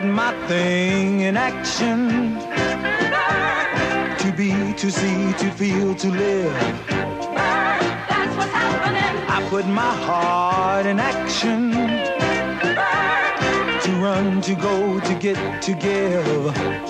get my thing in action. To be, to see, to feel, to live. That's what's happening. I put my heart in action. To run, to go, to get, to give.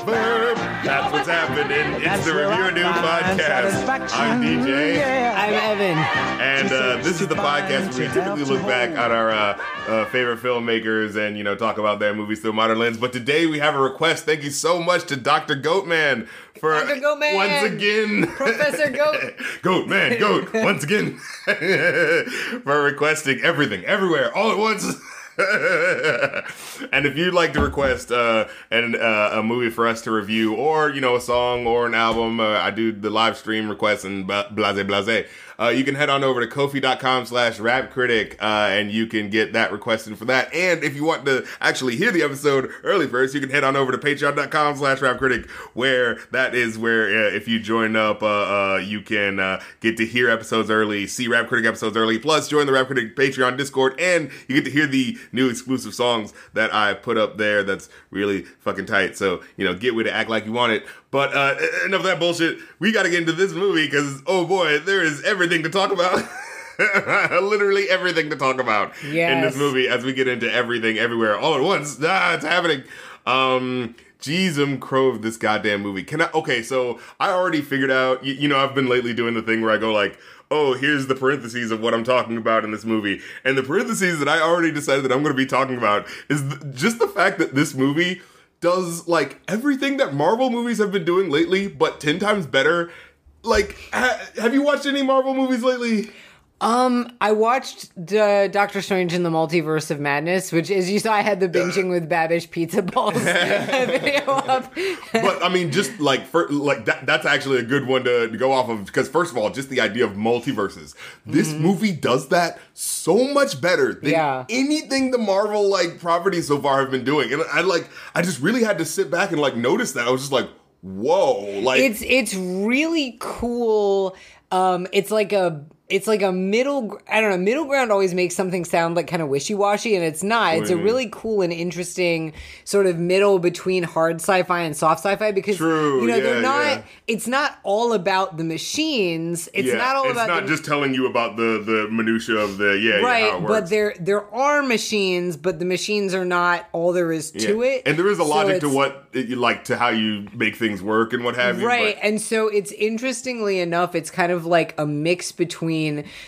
Verb. That's what's happening. It's That's the Review I a New podcast. I'm DJ. Yeah. I'm Evan. And uh, this is the podcast where we typically look back at our uh, uh, favorite filmmakers and you know talk about their movies through a modern lens. But today we have a request. Thank you so much to Dr. Goatman for Dr. Goatman! once again, Professor Goat. Goatman, Goat once again for requesting everything, everywhere, all at once. and if you'd like to request uh, an, uh, a movie for us to review, or you know a song or an album, uh, I do the live stream requests and blase blase. Uh, you can head on over to kofi.com slash rap critic uh, and you can get that requested for that. And if you want to actually hear the episode early first, you can head on over to patreon.com slash rap critic where that is where uh, if you join up, uh, uh, you can uh, get to hear episodes early, see rap critic episodes early, plus join the rap critic Patreon Discord and you get to hear the new exclusive songs that I put up there. That's really fucking tight. So, you know, get with it, act like you want it. But uh, enough of that bullshit. We got to get into this movie because, oh boy, there is everything to talk about. Literally everything to talk about in this movie as we get into everything everywhere all at once. Ah, it's happening. Um, Jeez, um, crow of this goddamn movie. Can I? Okay, so I already figured out. You, you know, I've been lately doing the thing where I go like, "Oh, here's the parentheses of what I'm talking about in this movie," and the parentheses that I already decided that I'm going to be talking about is th- just the fact that this movie does like everything that Marvel movies have been doing lately, but ten times better. Like, ha- have you watched any Marvel movies lately? Um, I watched uh, Doctor Strange in the Multiverse of Madness, which, as you saw, I had the binging with Babish pizza balls video up. but I mean, just like for like that, that's actually a good one to, to go off of because first of all, just the idea of multiverses. This movie does that so much better than Yeah. anything the Marvel like properties so far have been doing. And I like, I just really had to sit back and like notice that. I was just like, whoa, like it's it's really cool. Um, it's like a it's like a middle. I don't know. Middle ground always makes something sound like kind of wishy washy, and it's not. It's a really cool and interesting sort of middle between hard sci-fi and soft sci-fi because True, you know they're not. yeah. It's not all about the machines. It's yeah, not all it's about not the, just telling you about the the minutia of the yeah, yeah right but there there are machines but the machines are not all there is to it and there is a So logic to what you like to how you make things work and what have you. right but- and so it's interestingly enough it's kind of like a mix between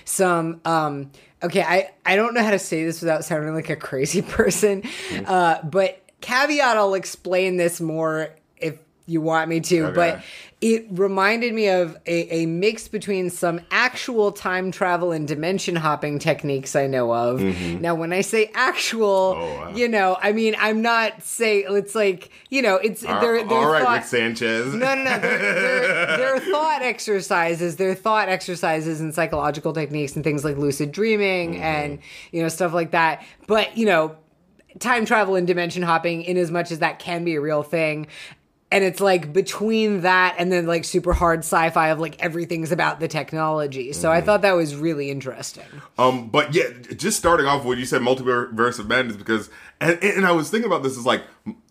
some um okay i i don't know how to say this without sounding like a crazy person Mm-hmm. uh but caveat i'll explain this more you want me to Okay. but it reminded me of a, a mix between some actual time travel and dimension hopping techniques I know of. Now, when I say actual, Mm-hmm. Oh, wow. you know, I mean, I'm not say it's like, you know, it's All- they're, they're all right, thought- Rick Sanchez. no, no, no. They're, they're, they're thought exercises. They're thought exercises and psychological techniques and things like lucid dreaming Mm-hmm. and, you know, stuff like that. But, you know, time travel and dimension hopping, in as much as that can be a real thing. And it's like between that and then like super hard sci fi of like everything's about the technology. So Mm-hmm. I thought that was really interesting. Um, but yeah, just starting off when you said multiverse of madness because, and, and I was thinking about this as like,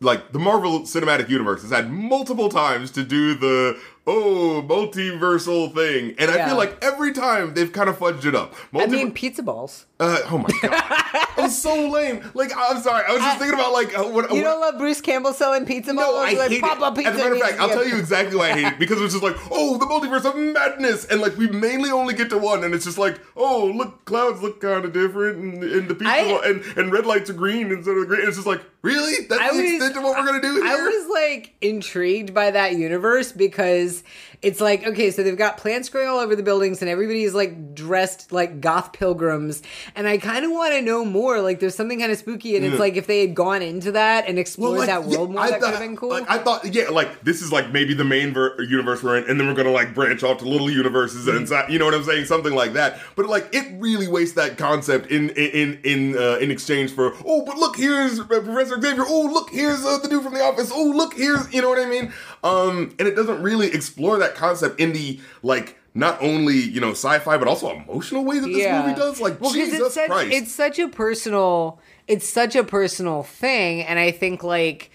like the Marvel Cinematic Universe has had multiple times to do the oh multiversal thing, and I Yeah. feel like every time they've kind of fudged it up. I mean, pizza balls. Uh, oh my god, it's so lame. Like I'm sorry, I was just thinking about like uh, what You what- don't love Bruce Campbell selling pizza no, I like, hate pop it. up pizza As a matter of fact, I'll tell you exactly why I hate it because it's just like, oh, the multiverse of madness, and like we mainly only get to one, and it's just like, oh, look, clouds look kind of different, and, and the people I- and and red lights are green instead of green. And it's just like, really? That's I the was- extent of what we're gonna do here. I was like intrigued by that universe because it's like okay, so they've got plants growing all over the buildings and everybody's like dressed like goth pilgrims, and I kind of want to know more. Like, there's something kind of spooky, and it's Yeah. like if they had gone into that and explored like, that world yeah, more, I that could have been cool. Like, I thought, yeah, like this is like maybe the main ver- universe we're in, and then we're gonna like branch off to little universes Mm-hmm. inside. You know what I'm saying? Something like that. But like, it really wastes that concept in in in uh, in exchange for oh, but look, here's Professor Professor Xavier. Oh, look, here's uh, the dude from the office. Oh, look, here's you know what I mean. Um, and it doesn't really explore that concept in the like not only you know sci-fi but also emotional way that this movie does. Like Well, Jesus it's such, Christ, it's such a personal it's such a personal thing and i think like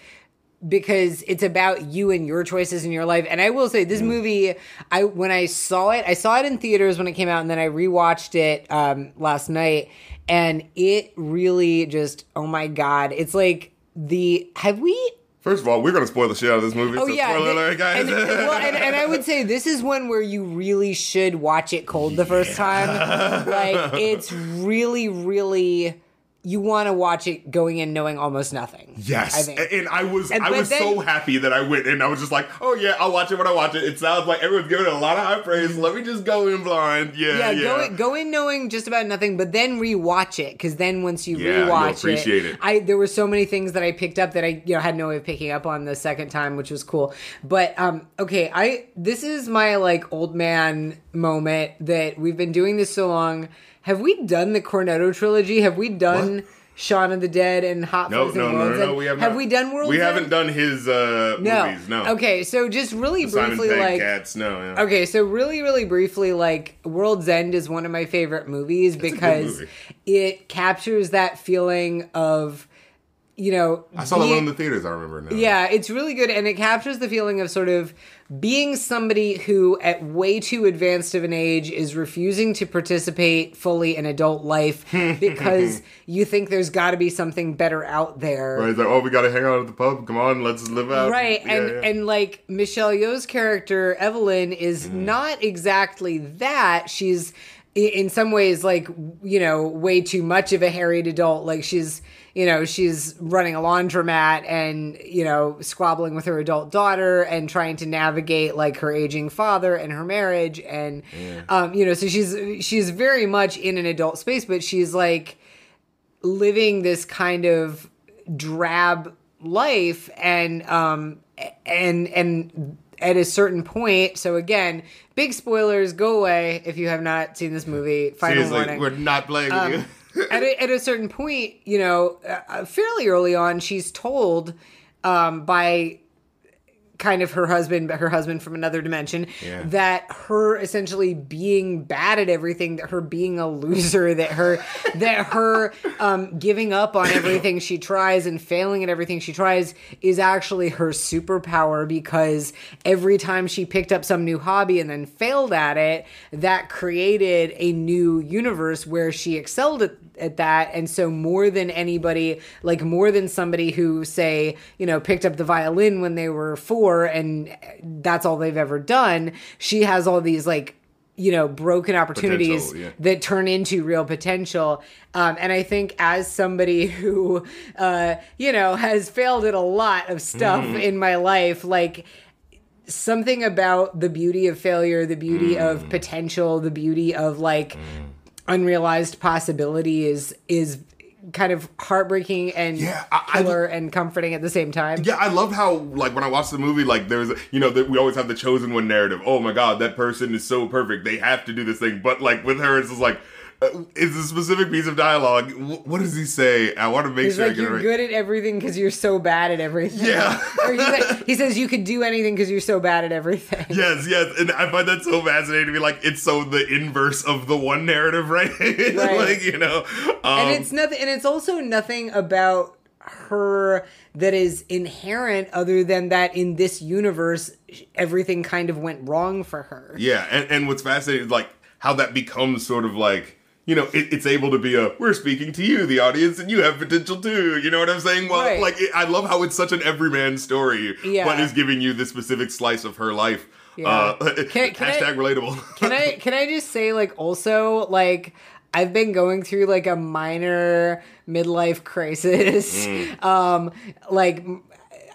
because it's about you and your choices in your life and i will say Mm. this movie i when i saw it i saw it in theaters when it came out and then i rewatched it um last night and it really just oh my god it's like the have we First of all, we're gonna spoil the shit out of this movie. Oh so yeah, spoiler alert, guys. And, well, and, and I would say this is one where you really should watch it cold the first time. Like it's really, really you want to watch it going in knowing almost nothing. Yes, I think. and, I was And- I was then- so happy that I went and I was just like, oh yeah, I'll watch it when I watch it. It sounds like everyone's giving it a lot of high praise. Let me just go in blind. Yeah, yeah, yeah. go in, go in knowing just about nothing, but then rewatch it because then once you Yeah, rewatch appreciate it. I there were so many things that I picked up that I you know had no way of picking up on the second time, which was cool. But um, okay, I this is my like old man moment that we've been doing this so long. Have we done the Cornetto trilogy? Have we done? What? Shaun of the Dead and Hot no, Fuzz no, and no, no, End? no. We have have not. we done World's We End? haven't done his uh, no. movies. No. Okay, so just really Simon briefly, like Cats. No. Yeah. Okay, so really, really briefly, like World's End is one of my favorite movies because movie. it captures that feeling of, you know, I saw that being- one in the theaters. I remember now. yeah, it's really good, and it captures the feeling of sort of being somebody who, at way too advanced of an age, is refusing to participate fully in adult life because you think there's got to be something better out there. Right, it's like, oh, we got to hang out at the pub. Come on, let's live out. Right, Yeah, and yeah. and like Michelle Yeoh's character Evelyn is Mm. not exactly that. She's in some ways like you know way too much of a harried adult. Like she's you know she's running a laundromat and you know squabbling with her adult daughter and trying to navigate like her aging father and her marriage and um you know so she's she's very much in an adult space, but she's like living this kind of drab life and um and and at a certain point so again big spoilers go away if you have not seen this movie. Final Seriously, warning. we're not playing Um, with you. At, a, at a certain point, you know, uh, fairly early on, she's told um, by kind of her husband, but her husband from another dimension, Yeah. that her essentially being bad at everything, that her being a loser, that her that her um, giving up on everything she tries and failing at everything she tries is actually her superpower because every time she picked up some new hobby and then failed at it, that created a new universe where she excelled at, at that. And so more than anybody, like more than somebody who say, you know, picked up the violin when they were four and that's all they've ever done, she has all these like you know broken opportunities yeah. that turn into real potential um, and i think as somebody who uh, you know has failed at a lot of stuff Mm-hmm. in my life like something about the beauty of failure the beauty Mm. of potential the beauty of like unrealized possibility is is kind of heartbreaking and Yeah, I- I- killer and comforting at the same time Yeah, I love how like when I watch the movie, like there's a, you know that we always have the chosen one narrative. Oh my god, that person is so perfect; they have to do this thing. But like with her, it's just like it's a specific piece of dialogue. What does he say? I want to make He's sure I get it you're right. good at everything because you're so bad at everything. Yeah. like, he says, you could do anything because you're so bad at everything. Yes, yes, and I find that so fascinating to be like it's so the inverse of the one narrative, right? Right. like you know, um, and it's nothing, and it's also nothing about her that is inherent other than that in this universe, everything kind of went wrong for her. Yeah, and, and what's fascinating is like how that becomes sort of like you know it, it's able to be a we're speaking to you, the audience, and you have potential too. You know what I'm saying? Well, Right. like it, I love how it's such an everyman story, Yeah. but is giving you this specific slice of her life. Yeah. Uh, Can- can I- hashtag relatable. Can I can I just say like also like I've been going through like a minor midlife crisis. Mm. Um like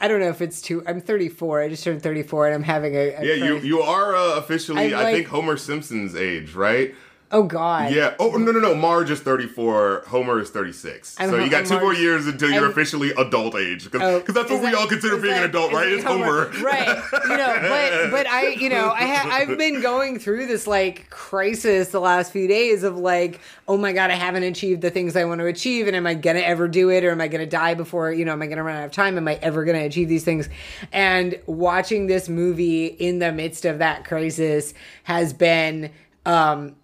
I don't know if it's too I'm 34. I just turned 34 and I'm having a, a yeah, you crisis. you are uh, officially I I, think Homer Simpson's age, right? Oh God. Yeah. Oh no no no. Marge is thirty four. Homer is thirty six. So you got two more years until you're I'm- officially adult age. Because Oh, that's what is we all consider being an adult, right? it It's Homer. right? You know, but but I, you know, I ha- I've been going through this like crisis the last few days of like, oh my god, I haven't achieved the things I want to achieve, and am I gonna ever do it, or am I gonna die before? You know, am I gonna run out of time? Am I ever gonna achieve these things? And watching this movie in the midst of that crisis has been. um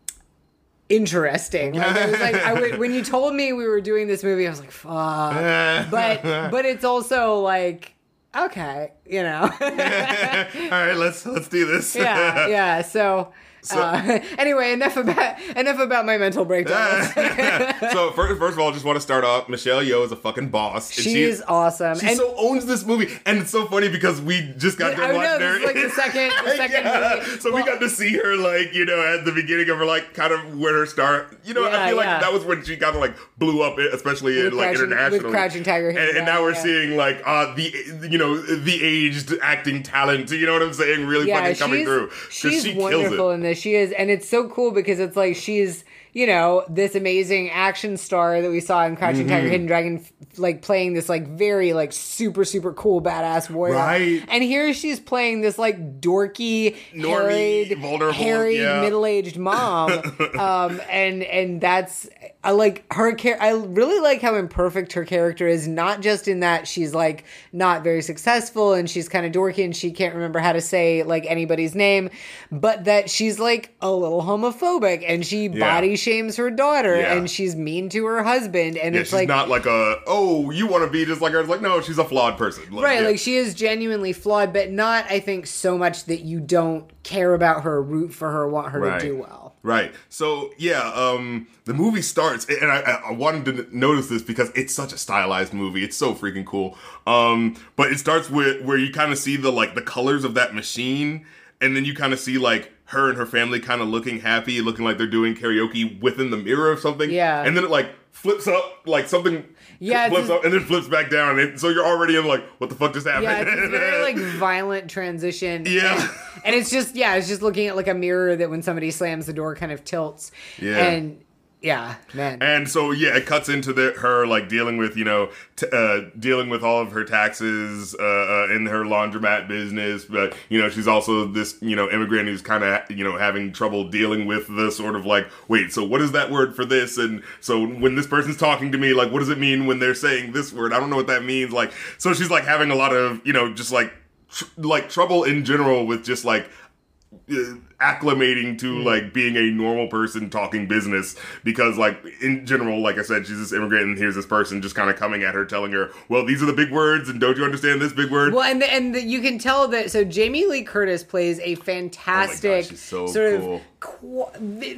interesting. Like, it was like I would, when you told me we were doing this movie, I was like, "Fuck!" But but it's also like, okay, you know, all right, let's let's do this. yeah, yeah. So, uh, anyway, enough about enough about my mental breakdown. so first, first of all, I just want to start off. Michelle Yeoh is a fucking boss. and she- She's awesome. She and so owns this movie, and it's so funny because we just got done watching her. like the second the second Yeah. movie. So we got to see her like you know at the beginning of her like kind of where her start. You know, Yeah, I feel like yeah. that was when she kind of like blew up, especially in like Crouching- with. Crouching Tiger and, and now we're seeing like uh the you know the aged acting talent. You know what I'm saying? Really fucking coming through. She's she kills wonderful it. in this. She is, and it's so cool because it's like she's, you know, this amazing action star that we saw in Crouching Mm-hmm. Tiger, Hidden Dragon, like playing this like very like super super cool badass warrior. Right. And here she's playing this like dorky, Normie, harried, vulnerable, harried yeah. middle aged mom. um, and and that's I like her. Char- I really like how imperfect her character is. Not just in that she's like not very successful and she's kind of dorky and she can't remember how to say like anybody's name, but that she's like a little homophobic and she body shames her daughter Yeah. and she's mean to her husband and Yeah, it's she's like not like a oh you want to be just like her. It's like no, she's a flawed person. Right, yeah. like she is genuinely flawed, but not, I think, so much that you don't care about her, root for her, want her Right. to do well. Right. So yeah, um, the movie starts, and I, I- I wanted to notice this because it's such a stylized movie. It's so freaking cool. Um, but it starts with where you kind of see the like the colors of that machine, and then you kind of see like her and her family kind of looking happy, looking like they're doing karaoke within the mirror of something. Yeah. And then it like flips up, like something. Yeah, flips just- up and then flips back down, and so you're already in like, what the fuck just happened? Yeah, it's very like violent transition. Yeah. And, and it's just yeah, it's just looking at like a mirror that when somebody slams the door kind of tilts. Yeah. And yeah, man. And so yeah, it cuts into the, her like dealing with you know t- uh, dealing with all of her taxes uh, uh, in her laundromat business, but you know she's also this you know immigrant who's kind of you know having trouble dealing with the sort of like wait, so what is that word for this? And so when this person's talking to me, like what does it mean when they're saying this word? I don't know what that means. Like so she's like having a lot of you know just like tr- like trouble in general with just like uh, acclimating to Hmm. like being a normal person talking business because like in general like i said she's this immigrant and here's this person just kind of coming at her telling her well these are the big words and don't you understand this big word Well, and the, and the, you can tell that. So Jamie Lee Curtis plays a fantastic, she's so sort cool. of qu-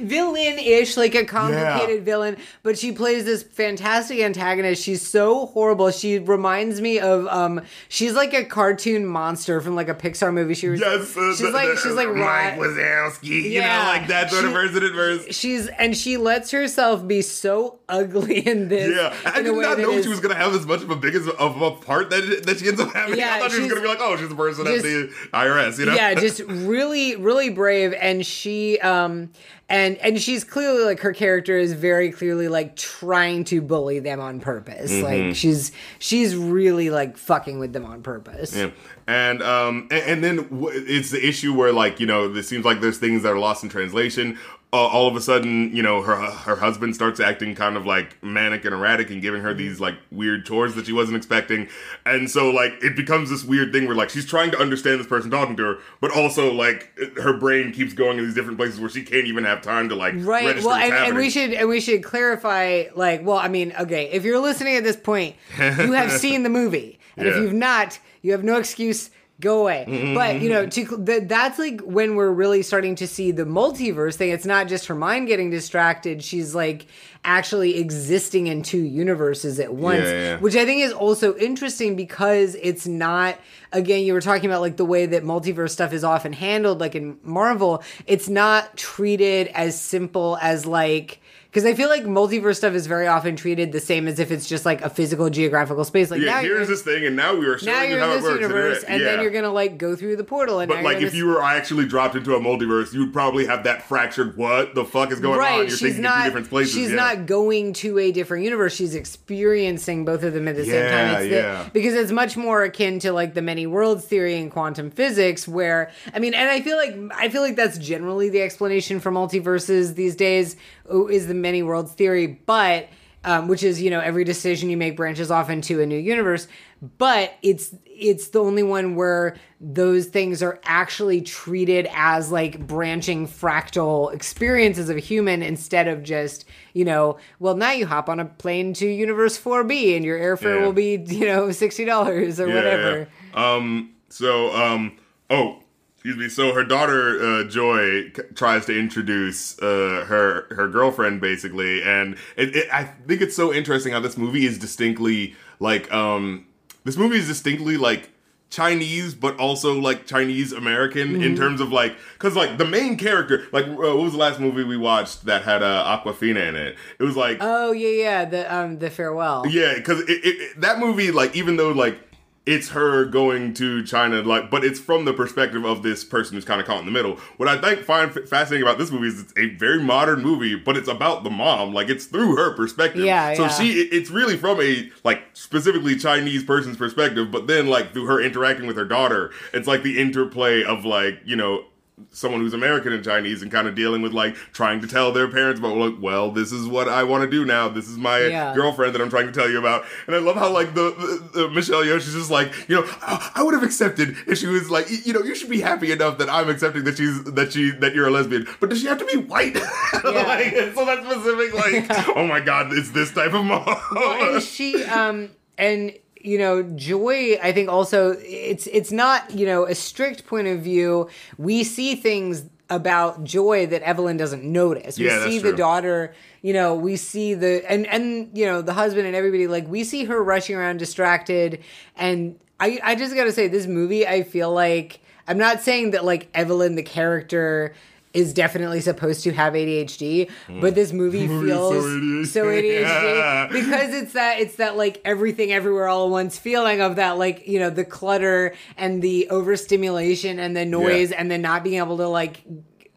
villain-ish, like a complicated Yeah. villain. But she plays this fantastic antagonist. She's so horrible. She reminds me of um. She's like a cartoon monster from like a Pixar movie. She was. yes uh, she's the- like she's like Mike Ri- Wazowski you Yeah. know like that sort of She- person at first She's and she lets herself be so ugly in this. yeah, I did not know is- she was gonna have as much of a big as of a part that that she ends up having. Yeah, I thought she was gonna be like, oh, she's the person at the IRS, you know? yeah just really really brave and she um and and she's clearly like her character is very clearly like trying to bully them on purpose Mm-hmm. like she's she's really like fucking with them on purpose Yeah. And um and, and then w- it's the issue where like you know it seems like there's things that are lost in translation. Uh, all of a sudden, you know, her her husband starts acting kind of like manic and erratic and giving her Mm-hmm. these like weird chores that she wasn't expecting. And so like it becomes this weird thing where like she's trying to understand this person talking to her, but also like her brain keeps going in these different places where she can't even have time to like right register well and, and we should and we should clarify like well i mean okay if you're listening at this point you have seen the movie and if you've not you have no excuse go away. But you know mm-hmm. to th- that's like when we're really starting to see the multiverse thing. It's not just her mind getting distracted. She's like actually existing in two universes at once Yeah, yeah. which i think is also interesting because it's not again you were talking about like the way that multiverse stuff is often handled like in marvel it's not treated as simple as like because I feel like multiverse stuff is very often treated the same as if it's just like a physical geographical space. Like Yeah, now here's this thing, and now we are showing you how it works. universe, and then you're gonna like go through the portal. And But like, if you were actually dropped into a multiverse, you would probably have that fractured. What the fuck is going on? right, You're she's thinking in not. two different places. she's yeah. not going to a different universe. She's experiencing both of them at the same time. It's the- yeah. because it's much more akin to like the many worlds theory in quantum physics, where I mean, and I feel like I feel like that's generally the explanation for multiverses these days is the many worlds theory, but. Um, which is you know every decision you make branches off into a new universe but it's it's the only one where those things are actually treated as like branching fractal experiences of a human instead of just you know well now you hop on a plane to universe 4b and your airfare Yeah. will be you know $60 or Yeah, whatever yeah. Um. So. Um. Oh. Excuse me. So her daughter uh, Joy c- tries to introduce uh, her her girlfriend basically, and it, it, I think it's so interesting how this movie is distinctly like um this movie is distinctly like Chinese, but also like Chinese American Mm-hmm. in terms of like because like the main character like uh, what was the last movie we watched that had uh, Awkwafina in it? It was like oh yeah yeah the um the farewell yeah, because it, it, it- that movie, like, even though like it's her going to China, like, but it's from the perspective of this person who's kind of caught in the middle. What I think find f- fascinating about this movie is it's a very modern movie, but it's about the mom, like it's through her perspective. Yeah, So yeah. she, it's really from a like specifically Chinese person's perspective, but then like through her interacting with her daughter, it's like the interplay of like you know someone who's American and Chinese and kind of dealing with like trying to tell their parents about like, well, this is what I want to do now. This is my Yeah. girlfriend that I'm trying to tell you about. And I love how like the, the, the Michelle Yeoh, she's just like, you know, I, I would have accepted if she was like, you know, you should be happy enough that I'm accepting that she's that she that you're a lesbian. But does she have to be white? like, so that specific like, oh my god, it's this type of mom. and she um and you know joy i think also it's it's not you know a strict point of view. We see things about joy that evelyn doesn't notice. We Yeah, see the true. daughter you know we see the and and you know the husband and everybody like we see her rushing around distracted. And i i just gotta say this movie i feel like i'm not saying that like evelyn the character is definitely supposed to have ADHD, but this movie Movie's feels so so ADHD. ADHD, Yeah. because it's that it's that like everything everywhere all at once feeling of that like you know the clutter and the overstimulation and the noise Yeah. and then not being able to like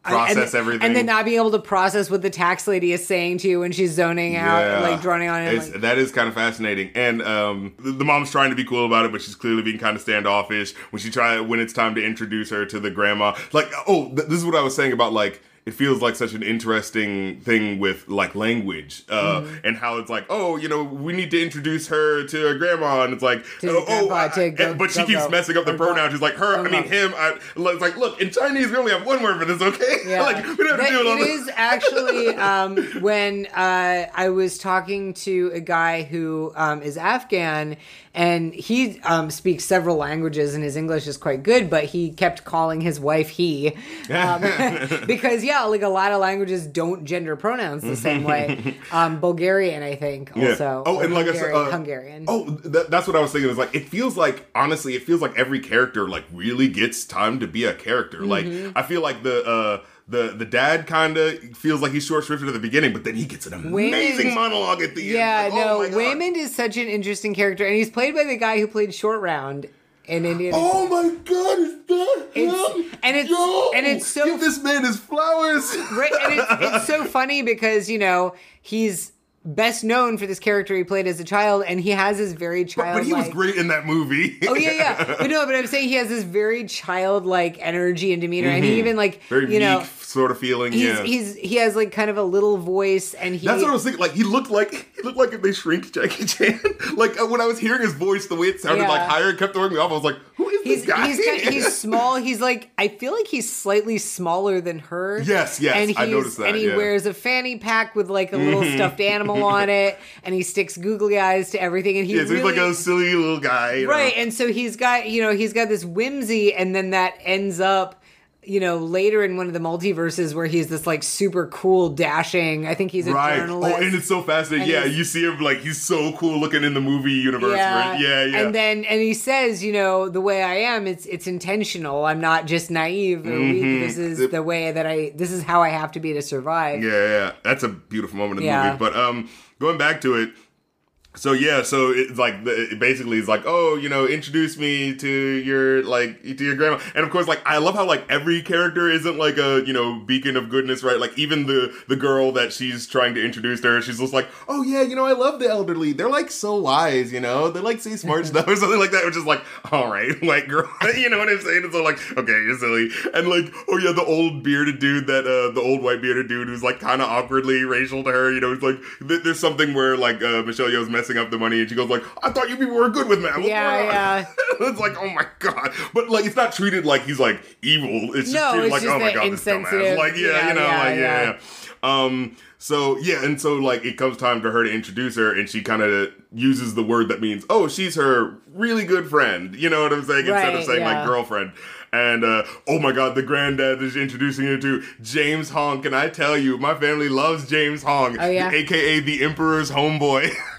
Process and, everything. and then not being able to process what the tax lady is saying to you when she's zoning out like droning on it like, that is kind of fascinating, and um, the, the mom's trying to be cool about it, but she's clearly being kind of standoffish when she try when it's time to introduce her to the grandma. Like, oh, th- this is what I was saying about like. It feels like such an interesting thing with like language, uh, Mm-hmm. and how it's like, oh, you know, we need to introduce her to her grandma, and it's like, oh, grandpa, I- go- but she go- keeps go. messing up the pronouns. She's like, her, I mean him. I, it's like, look, in Chinese we only have one word for this, okay? Yeah. like we don't have to do it all it is actually um, when uh, I was talking to a guy who um, is Afghan and he um, speaks several languages and his English is quite good, but he kept calling his wife he um, because yeah, like a lot of languages don't gender pronouns the same way. Um, Bulgarian, I think, Yeah. also. Oh, and like I said, Hungarian- uh, Hungarian. Oh, th- that's what I was thinking. Is like it feels like honestly, it feels like every character like really gets time to be a character. Like Mm-hmm. I feel like the uh the the dad kind of feels like he's short shrifted at the beginning, but then he gets an amazing Waymond's- monologue at the Yeah, end. Like, no, oh Waymond is such an interesting character, and he's played by the guy who played Short Round in Indiana. Oh my god, is that It's- him? and it's- Yo, and it's so- give this man his flowers. right and it's, it's so funny because you know he's best known for this character he played as a child and he has this very but, childlike but he was great in that movie. oh yeah yeah but no but i'm saying he has this very childlike energy and demeanor and he even like Mm-hmm. Very you meek know sort of feeling. he's yeah. he's he has like kind of a little voice and he That's what I was thinking. Like he looked like he looked like if they shrink Jackie Chan. like uh, when I was hearing his voice, the way it sounded Yeah. like higher, kept throwing me off. I was like, "Who is He's this guy?" he's kind he's small. He's like I feel like he's slightly smaller than her. Yes, yes, And I noticed that, And he yeah. Mm-hmm. wears a fanny pack with like a little stuffed animal on it, and he sticks googly eyes to everything. And he yeah, so he's like a silly little guy, you know? right. And so he's got you know he's got this whimsy, and then that ends up. You know, later in one of the multiverses where he's this like super cool, dashing. I think he's a Right. journalist. Oh, and it's so fascinating. Yeah, you see him like he's so cool looking in the movie universe. yeah, Right? Yeah, yeah. And then and he says, you know, the way I am, it's it's intentional. I'm not just naive or weak. This is It- the way that I. This is how I have to be to survive. Yeah, yeah, yeah. that's a beautiful moment in the movie. But um, going back to it, so yeah, so it's like it basically it's like, oh, you know, introduce me to your like to your grandma, and of course, like I love how like every character isn't like a you know beacon of goodness, right? Like even the the girl that she's trying to introduce to her, she's just like, oh yeah, you know, I love the elderly. They're like so wise, you know, they like say smart stuff or something like that. Which is like, all right, white girl, you know what I'm saying? It's all like, okay, you're silly, and like, oh yeah, the old bearded dude that uh the old white bearded dude who's like kind of awkwardly racial to her, you know, it's like th- there's something where like uh, Michelle Yeoh's messing up the money, and she goes like, I thought you people were good with. What's Yeah, yeah. it's like, oh my god, but like it's not treated like he's like evil. It's just No, treated it's like, just oh my god, this dumbass. Like yeah, yeah, you know, yeah, like yeah, yeah. Um. So yeah, and so like it comes time for her to introduce her, and she kind of uses the word that means, oh, she's her really good friend. You know what I'm saying? Instead of saying yeah. like girlfriend. And uh, oh my God, the granddad is introducing her to James Hong. Can I tell you, my family loves James Hong, Oh, yeah? aka the Emperor's homeboy.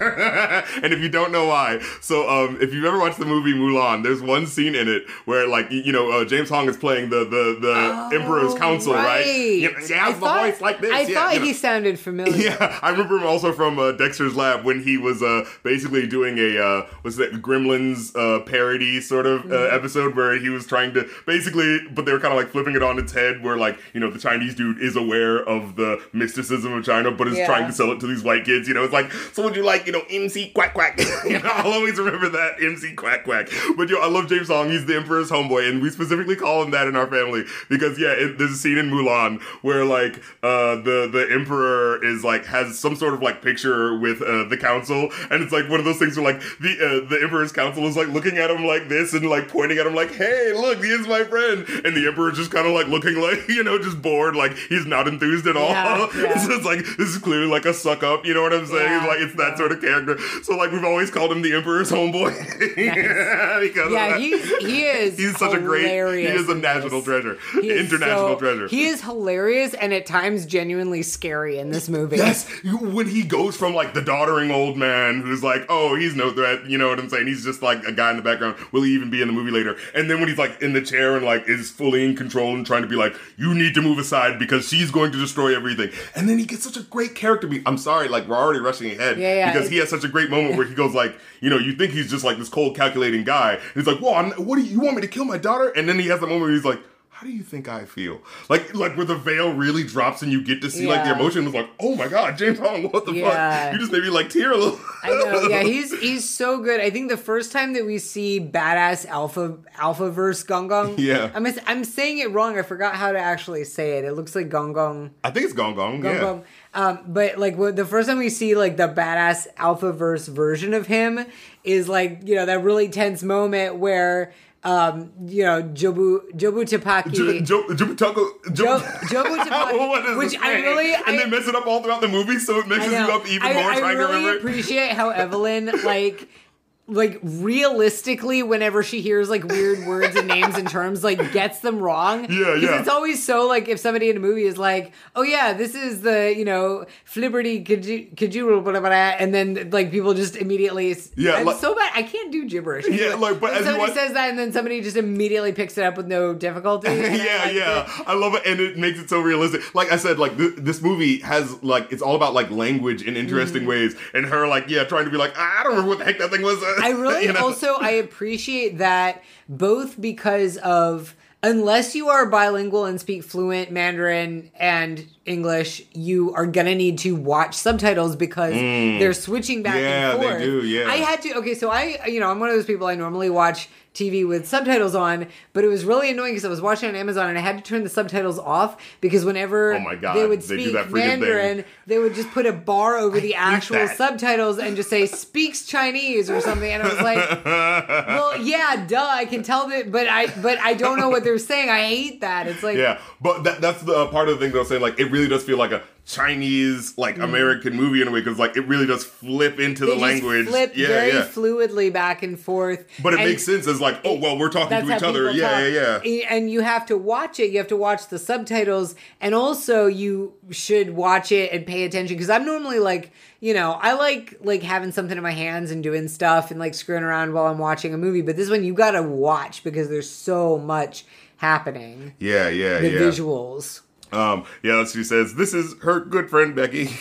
and if you don't know why, so um, if you've ever watched the movie Mulan, there's one scene in it where like you know uh, James Hong is playing the the, the Emperor's council, right? You know, he Oh, I has the thought, voice like this. I yeah, thought you know. he sounded familiar. Yeah, I remember him also from uh, Dexter's Lab when he was uh, basically doing a uh, was that Gremlins uh, parody sort of uh, Mm-hmm. episode where he was trying to basically, but they were kind of like flipping it on its head, where like you know the Chinese dude is aware of the mysticism of China, but is Yeah. trying to sell it to these white kids. You know, it's like, so would you like you know MC Quack Quack? you know, I'll always remember that MC Quack Quack. But yo, I love James Hong. He's the Emperor's homeboy, and we specifically call him that in our family because yeah, it, there's a scene in Mulan where like uh, the the Emperor is like has some sort of like picture with uh, the council, and it's like one of those things where like the uh, the Emperor's council is like looking at him like this and like pointing at him like, hey, look, he is my friend, and the Emperor's just kind of like looking like you know just bored, like he's not enthused at all. Yeah, yeah. so it's like this is clearly like a suck up, you know what I'm saying? Yeah, like it's that sort of character. So like we've always called him the Emperor's homeboy because Yeah, he's he is He's such a great. He is a national treasure, He international so- treasure. He is hilarious and at times genuinely scary in this movie. Yes, when he goes from like the doddering old man who's like, oh, he's no threat, you know what I'm saying? He's just like a guy in the background. Will he even be in the movie later? And then when he's like in the chair and like is fully in control and trying to be like, you need to move aside because she's going to destroy everything. And then he gets such a great character. Be- I'm sorry, like we're already rushing ahead Yeah, yeah. because he has such a great moment where he goes like, you know, you think he's just like this cold, calculating guy. And he's like, well, I'm, what do you, you want me to kill my daughter? And then he has a moment where he's like. How do you think I feel? Like, like where the veil really drops and you get to see like the emotion. was like, oh my god, James Hong, what the Yeah. fuck? You just made me like tear a little. I know. Yeah, he's he's so good. I think the first time that we see badass alpha alpha verse Gong Gong. Yeah. I'm I'm saying it wrong. I forgot how to actually say it. It looks like Gong Gong. I think it's Gong Gong. Gong yeah. Gong. Um, but like what- the first time we see like the badass alpha verse version of him is like you know that really tense moment where um you know Jobu Jobu Tupaki. J- Jo- Jubutako- Jo- Jo- Jobu Tupaki, which I really- and I- they mess it up all throughout the movie, so it messes you up even I, more I trying really to remember. appreciate how Evelyn like like realistically whenever she hears like weird words and names and terms like gets them wrong Yeah, yeah. it's always so like if somebody in a movie is like oh yeah this is the you know flibberty kajuru blah, blah, and then like people just immediately Yeah, I'm like- so bad I can't do gibberish Yeah, like, but When as somebody says that and then somebody just immediately picks it up with no difficulty and I yeah, like yeah, it. I love it, and it makes it so realistic. Like I said, like th- this movie has like it's all about like language in interesting mm-hmm. ways, and her like yeah, trying to be like I don't remember what the heck that thing was. I really You know? also I appreciate that both because of unless you are bilingual and speak fluent Mandarin and English, you are gonna need to watch subtitles because they're switching back Mm. Yeah, and they forth. do, yeah. I had to okay, so I you know, I'm one of those people I normally watch TV with subtitles on, but it was really annoying because I was watching on Amazon and I had to turn the subtitles off because whenever Oh my God, they would speak that freaking thing. Mandarin, they would just put a bar over the actual subtitles and just say speaks Chinese or something. And I was like, well, yeah, duh, I can tell that, but I but I don't know what they're saying. I hate that. It's like Yeah, but that, that's the part of the thing that I'm saying. Like, it really really does feel like a Chinese like mm-hmm. American movie in a way because like it really does flip into. They the language. flip yeah, very yeah. fluidly back and forth. But it And makes sense as like, oh well, we're talking to each other. Yeah, yeah, yeah. And you have to watch it. You have to watch the subtitles, and also you should watch it and pay attention because I'm normally like, you know, I like like having something in my hands and doing stuff and like screwing around while I'm watching a movie. But this one you got to watch because there's so much happening. Yeah, yeah, The yeah. visuals. Um, yeah, she says. This is her good friend Becky.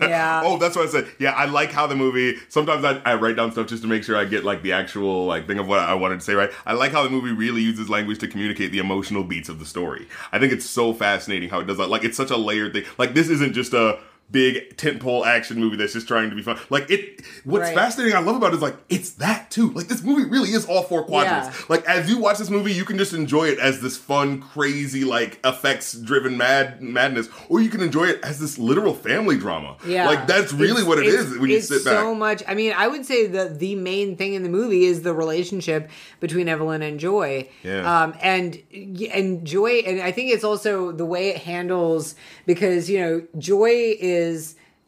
Yeah. oh, that's what I said. Yeah, I like how the movie. Sometimes I, I write down stuff just to make sure I get like the actual like thing of what I wanted to say. Right. I like how the movie really uses language to communicate the emotional beats of the story. I think it's so fascinating how it does that. Like it's such a layered thing. Like this isn't just a big tentpole action movie that's just trying to be fun. Like it. What's Right. fascinating I love about it is like it's that too. Like this movie really is all four quadrants. Yeah. Like as you watch this movie, you can just enjoy it as this fun, crazy, like effects driven mad madness, or you can enjoy it as this literal family drama. Yeah, like that's really It's- what it's- when you sit back. So much. I mean, I would say that the main thing in the movie is the relationship between Evelyn and Joy. Yeah. Um, and and Joy, and I think it's also the way it handles because you know Joy is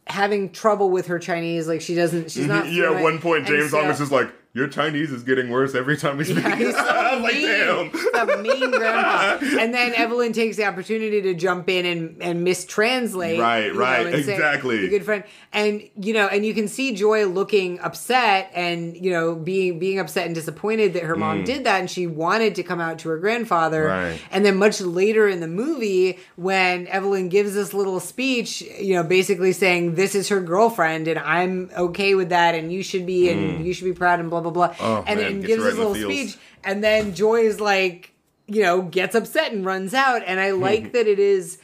having trouble with her Chinese. Like she doesn't. She's not. yeah, at one point, point, James so- Thomas is like, "Your Chinese is getting worse every time we speak." Yeah, he's so I was like, mean. "Damn." A mean grandpa. And then Evelyn takes the opportunity to jump in and, and mistranslate. Right, you know, right, exactly. "Your good friend. And you know, and you can see Joy looking upset and you know being being upset and disappointed that her mom did that, and she wanted to come out to her grandfather. Mm. Right. And then much later in the movie, when Evelyn gives this little speech, you know, basically saying this is her girlfriend and I'm okay with that, and you should be, and you should be proud, and blah blah blah. Oh, and man, and gives right the little speech, and then Joy is like, you know, gets upset and runs out. And I like that it is.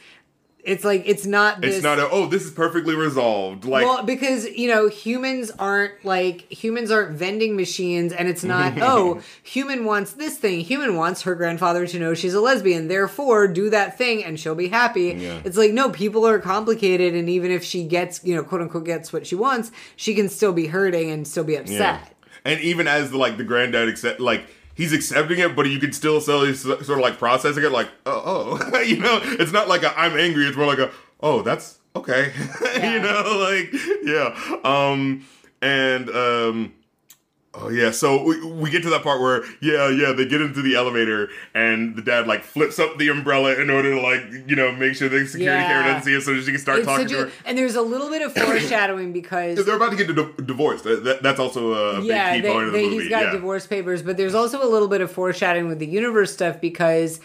It's like it's not. This, It's not a, oh, this is perfectly resolved. Like, well, because you know, humans aren't like humans aren't vending machines, and it's not. oh, human wants this thing. Human wants her grandfather to know she's a lesbian. Therefore, do that thing, and she'll be happy. Yeah. It's like no, people are complicated, and even if she gets, you know, quote unquote, gets what she wants, she can still be hurting and still be upset. Yeah. And even as the like the granddad accept like he's accepting it, but you can still sell he's sort of like processing it like oh oh you know it's not like a I'm angry. It's more like a oh that's okay Yeah. you know like yeah um and um. Oh yeah, so we, we get to that part where yeah yeah they get into the elevator and the dad like flips up the umbrella in order to like you know make sure the security Yeah. camera doesn't see it so she can start It's talking to her. and there's a little bit of foreshadowing because They're about to get di- divorced. That, that- that's also a yeah, big key they, point of the they- movie. he's got yeah. divorce papers, but there's also a little bit of foreshadowing with the universe stuff because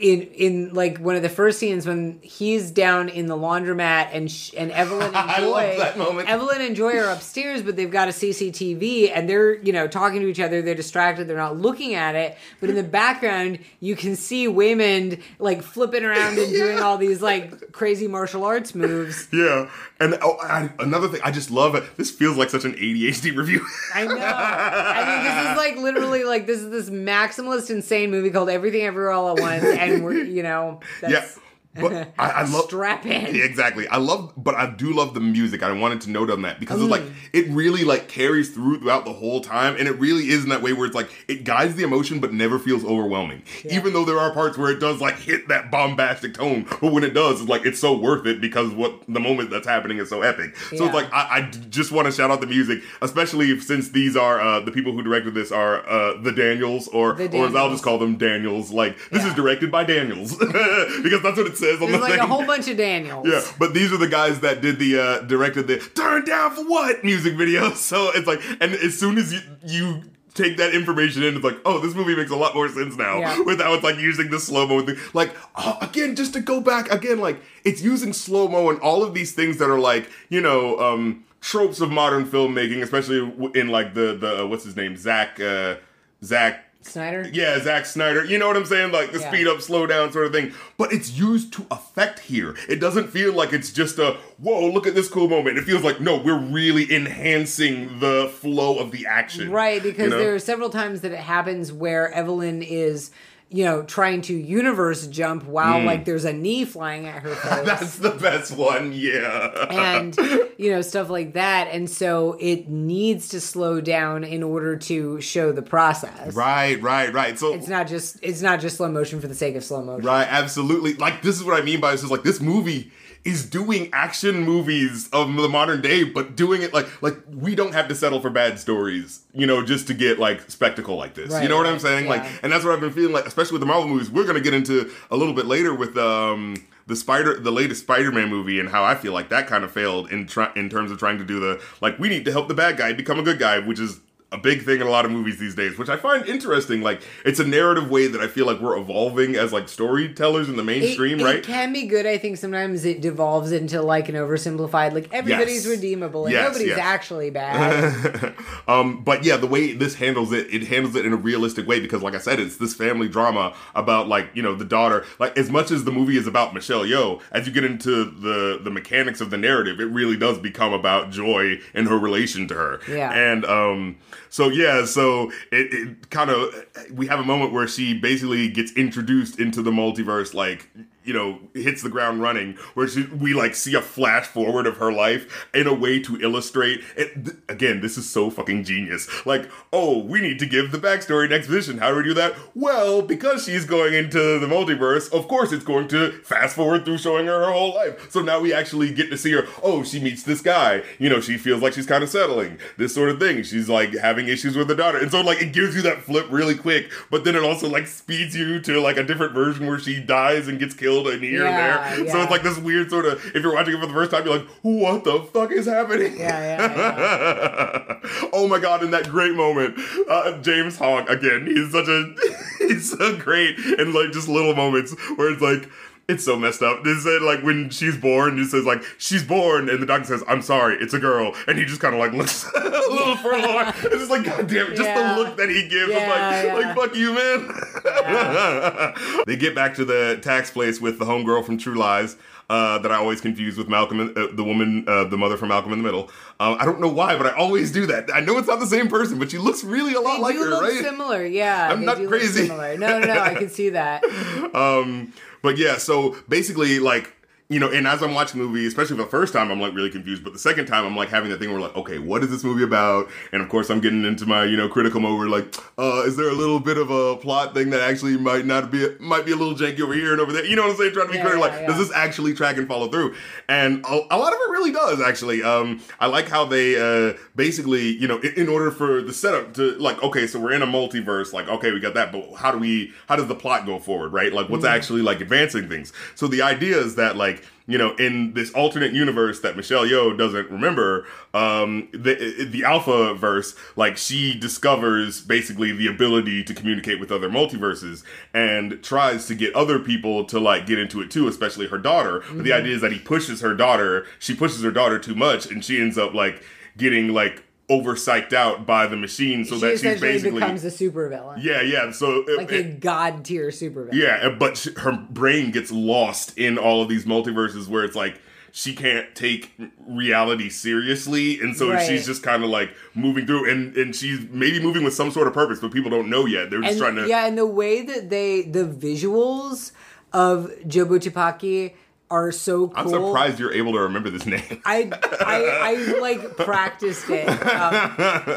in in like one of the first scenes when he's down in the laundromat and sh- and Evelyn and I Joy, love that moment. Evelyn and Joy are upstairs, but they've got a CCTV and they're you know talking to each other. They're distracted. They're not looking at it, but in the background you can see Waymond like flipping around and doing all these like crazy martial arts moves. Yeah, and oh, I, another thing, I just love it. This feels like such an ADHD review. I know. I mean, this is like literally like this is this maximalist insane movie called Everything Everywhere All at Once, and we're you know yeah, that's but I, I love strap in. Yeah, exactly. I love, but I do love the music. I wanted to note on that because it's like Mm. it really like carries through throughout the whole time, and it really is in that way where it's like it guides the emotion, but never feels overwhelming. Even though there are parts where it does like hit that bombastic tone, but when it does, it's like it's so worth it because what the moment that's happening is so epic. So it's like I just want to shout out the music, especially since these are uh, the people who directed this are uh, the Daniels, or The or as I'll just call them Daniels. Like this is directed by Daniels because that's what it says on There's the like thing. a whole bunch of Daniels. Yeah, but these are the guys that did the uh directed the "Turn Down for What" music video. So it's like, and as soon as you you take that information in, it's like, oh, this movie makes a lot more sense now. Yeah. With how it's like using the slow mo. Like oh, again, just to go back again, like it's using slow mo and all of these things that are like you know um tropes of modern filmmaking, especially in like the the uh, what's his name Zack uh Zack Snyder. yeah, Zack Snyder. You know what I'm saying? Like the Yeah. speed up, slow down sort of thing. But it's used to effect here. It doesn't feel like it's just a whoa, look at this cool moment. It feels like no, we're really enhancing the flow of the action. Right, because You know? there are several times that it happens where Evelyn is, you know, trying to universe jump while mm. like there's a knee flying at her face. That's the best one, yeah. and you know stuff like that and so it needs to slow down in order to show the process right, right, right. So it's not just it's not just slow motion for the sake of slow motion Right, absolutely. Like this is what I mean by this is like this movie is doing action movies of the modern day, but doing it like like we don't have to settle for bad stories, you know, just to get like spectacle like this. you know what I'm right, saying? Like, and that's what I've been feeling like, especially with the Marvel movies. We're gonna get into a little bit later with um the Spider, the latest Spider-Man movie, and how I feel like that kind of failed in try, in terms of trying to do the like we need to help the bad guy become a good guy, which is a big thing in a lot of movies these days, which I find interesting. Like it's a narrative way that I feel like we're evolving as like storytellers in the It, mainstream, it right? It can be good. I think sometimes it devolves into like an oversimplified, like everybody's Yes. redeemable and Yes, nobody's yes. actually bad. um, but yeah, the way this handles it, it handles it in a realistic way because, like I said, it's this family drama about like you know the daughter. Like as much as the movie is about Michelle Yeoh, as you get into the the mechanics of the narrative, it really does become about Joy and her relation to her. Yeah. and um, so yeah, so it, it kind of we have a moment where she basically gets introduced into the multiverse, like you know, hits the ground running, where she, we like see a flash forward of her life in a way to illustrate it. Th- again, this is so fucking genius. Like, oh, we need to give the backstory next exposition. How do we do that? Well, because she's going into the multiverse, of course it's going to fast forward through showing her her whole life. So now we actually get to see her. Oh, she meets this guy. You know, she feels like she's kind of settling. This sort of thing. She's like having issues with the daughter. And so like it gives you that flip really quick, but then it also like speeds you to like a different version where she dies and gets killed in here Yeah, and there. So it's like this weird sort of if you're watching it for the first time, you're like, what the fuck is happening? Yeah, yeah, oh my god! In that great moment, uh, James Hong again. He's such a he's so great in like just little moments where it's like. It's so messed up. This is like when she's born, he says like she's born, and the doctor says, "I'm sorry, it's a girl," and he just kind of like looks a little forlorn. It's just like, God damn it, just Yeah. the look that he gives. Yeah, I'm like, yeah. like fuck you, man. they get back to the tax place with the homegirl from True Lies. Uh, that I always confuse with Malcolm, uh, the woman, uh, the mother from Malcolm in the Middle. Um, I don't know why, but I always do that. I know it's not the same person, but she looks really a lot They like her, look right? similar, yeah. I'm not crazy. similar. No, no, no. I can see that. um, but yeah, so basically, like you know, and as I'm watching the movie, especially the first time, I'm like really confused. But the second time, I'm like having that thing where like, okay, what is this movie about? And of course, I'm getting into my you know critical mode where like, uh, is there a little bit of a plot thing that actually might not be might be a little janky over here and over there? You know what I'm saying? Trying to be Yeah, critical, yeah, like, yeah. does this actually track and follow through? And a, a lot of it really does actually. Um, I like how they uh basically you know in, in order for the setup to like, okay, so we're in a multiverse, like, okay, we got that, but how do we how does the plot go forward, right? Like, what's actually like advancing things? So the idea is that like you know, in this alternate universe that Michelle Yeoh doesn't remember, um, the the Alpha verse, like she discovers basically the ability to communicate with other multiverses and tries to get other people to like get into it too, especially her daughter. But the idea is that he pushes her daughter, she pushes her daughter too much, and she ends up like getting like over psyched out by the machine, so she that she's essentially basically becomes a supervillain. yeah, yeah. So it- Like it- a god tier supervillain. yeah, but sh- her brain gets lost in all of these multiverses where it's like she can't take reality seriously, and so Right. she's just kind of like moving through, and and she's maybe moving with some sort of purpose, but people don't know yet. They're just and, trying to. yeah, and the way that they the visuals of Jobu Tupaki are so cool. I'm surprised you're able to remember this name. I, I I like practiced it, um,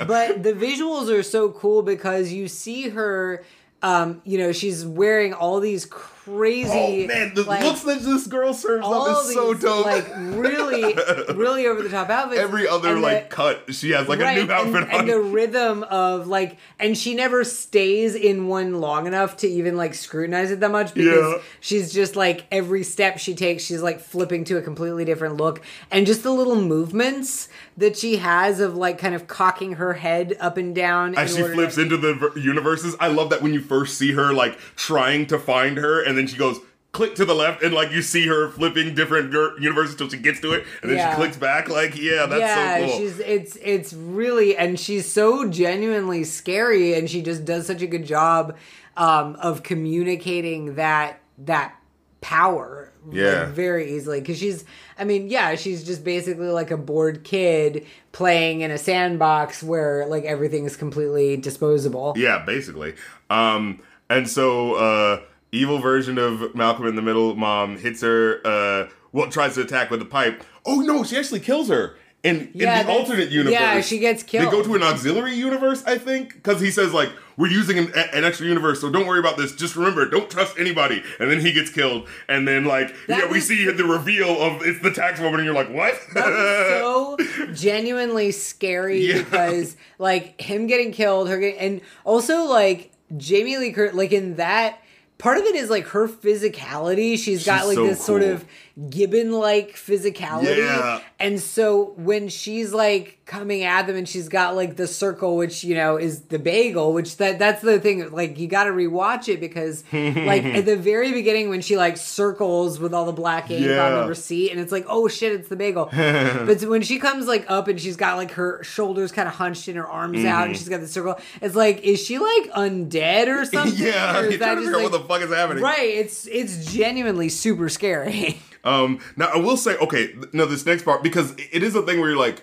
but the visuals are so cool because you see her. Um, you know, she's wearing all these crazy. oh man, the like, looks that this girl serves up is so dope. Like really, really over the top outfits. Every other And like the- cut, she has like right, a new outfit and, on. and the rhythm of like, and she never stays in one long enough to even like scrutinize it that much because Yeah. she's just like every step she takes, she's like flipping to a completely different look, and just the little movements that she has of like kind of cocking her head up and down as she flips to- into the ver- universes. I love that when you first see her like trying to find her, and then she goes click to the left, and like you see her flipping different universes till she gets to it, and then Yeah. she clicks back. Like, yeah, that's yeah, so cool. she's it's it's really and she's so genuinely scary and she just does such a good job um, of communicating that that power like, Yeah. very easily because she's I mean yeah she's just basically like a bored kid playing in a sandbox where like everything is completely disposable. yeah, basically. Um, and so uh, evil version of Malcolm in the Middle mom hits her. Uh, well, tries to attack with the pipe. Oh no, she actually kills her. in, Yeah, in the alternate universe. yeah, she gets killed They go to an auxiliary universe, I think, because he says like we're using an, an extra universe, so don't worry about this. Just remember, don't trust anybody. And then he gets killed, and then like That yeah, we see the reveal of it's the tax woman, and you're like, what? That was so genuinely scary Yeah. because like him getting killed, her getting, and also like Jamie Lee Curtis, like in that part of it is like her physicality. She's got She's like so this sort of Gibbon like physicality. Yeah. And so when she's like coming at them and she's got like the circle, which you know is the bagel, which that that's the thing. Like you got to rewatch it because like at the very beginning when she like circles with all the black ink on the receipt, and it's like oh shit, it's the bagel. but when she comes like up and she's got like her shoulders kind of hunched and her arms out Mm-hmm. and she's got the circle, it's like is she like undead or something? yeah, Or is to figure out what the fuck is happening. Right, it's it's genuinely super scary. Um, now I will say, okay, th- no, this next part because it is a thing where you're like,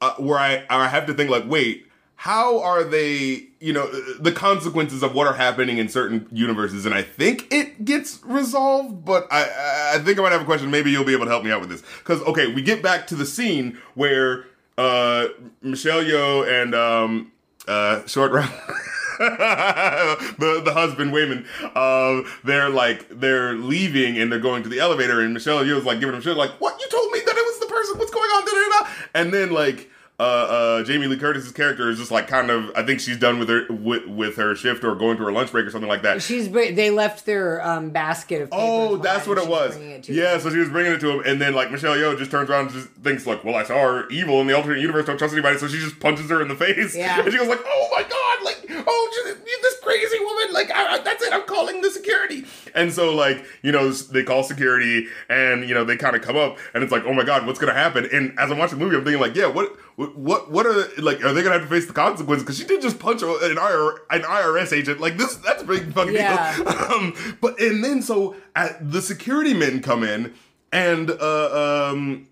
uh, where I I have to think like, wait, how are they? You know, uh, the consequences of what are happening in certain universes, and I think it gets resolved, but I I- I think I might have a question. Maybe you'll be able to help me out with this because okay, we get back to the scene where uh Michelle Yeoh and um uh short round. the the husband Waymond, uh, they're like they're leaving and they're going to the elevator and Michelle Yeoh's like giving him shit like what? You told me that it was the person. What's going on? Da, da, da. and then like uh, uh, Jamie Lee Curtis's character is just like kind of I think she's done with her with, with her shift or going to her lunch break or something like that. She's they left their um, basket of. Oh, that's what it was. It Yeah, so she was bringing it to him, and then like Michelle Yeoh just turns around and just thinks like, "Well, I saw her evil in the alternate universe. Don't trust anybody." So she just punches her in the face. Yeah. and she goes like, "Oh my god! Like, oh, this crazy woman! Like, I, I- that's it. I'm calling the security." And so like you know they call security, and you know they kind of come up, and it's like, "Oh my god, what's gonna happen?" And as I'm watching the movie, I'm thinking like, "Yeah, what, what, what are like? Are they gonna have to face the consequences?" Because she did just punch an, IR, an IRS agent. Like this, that's a big fucking Yeah. deal. um, but and then so at, the security men come in and uh, um,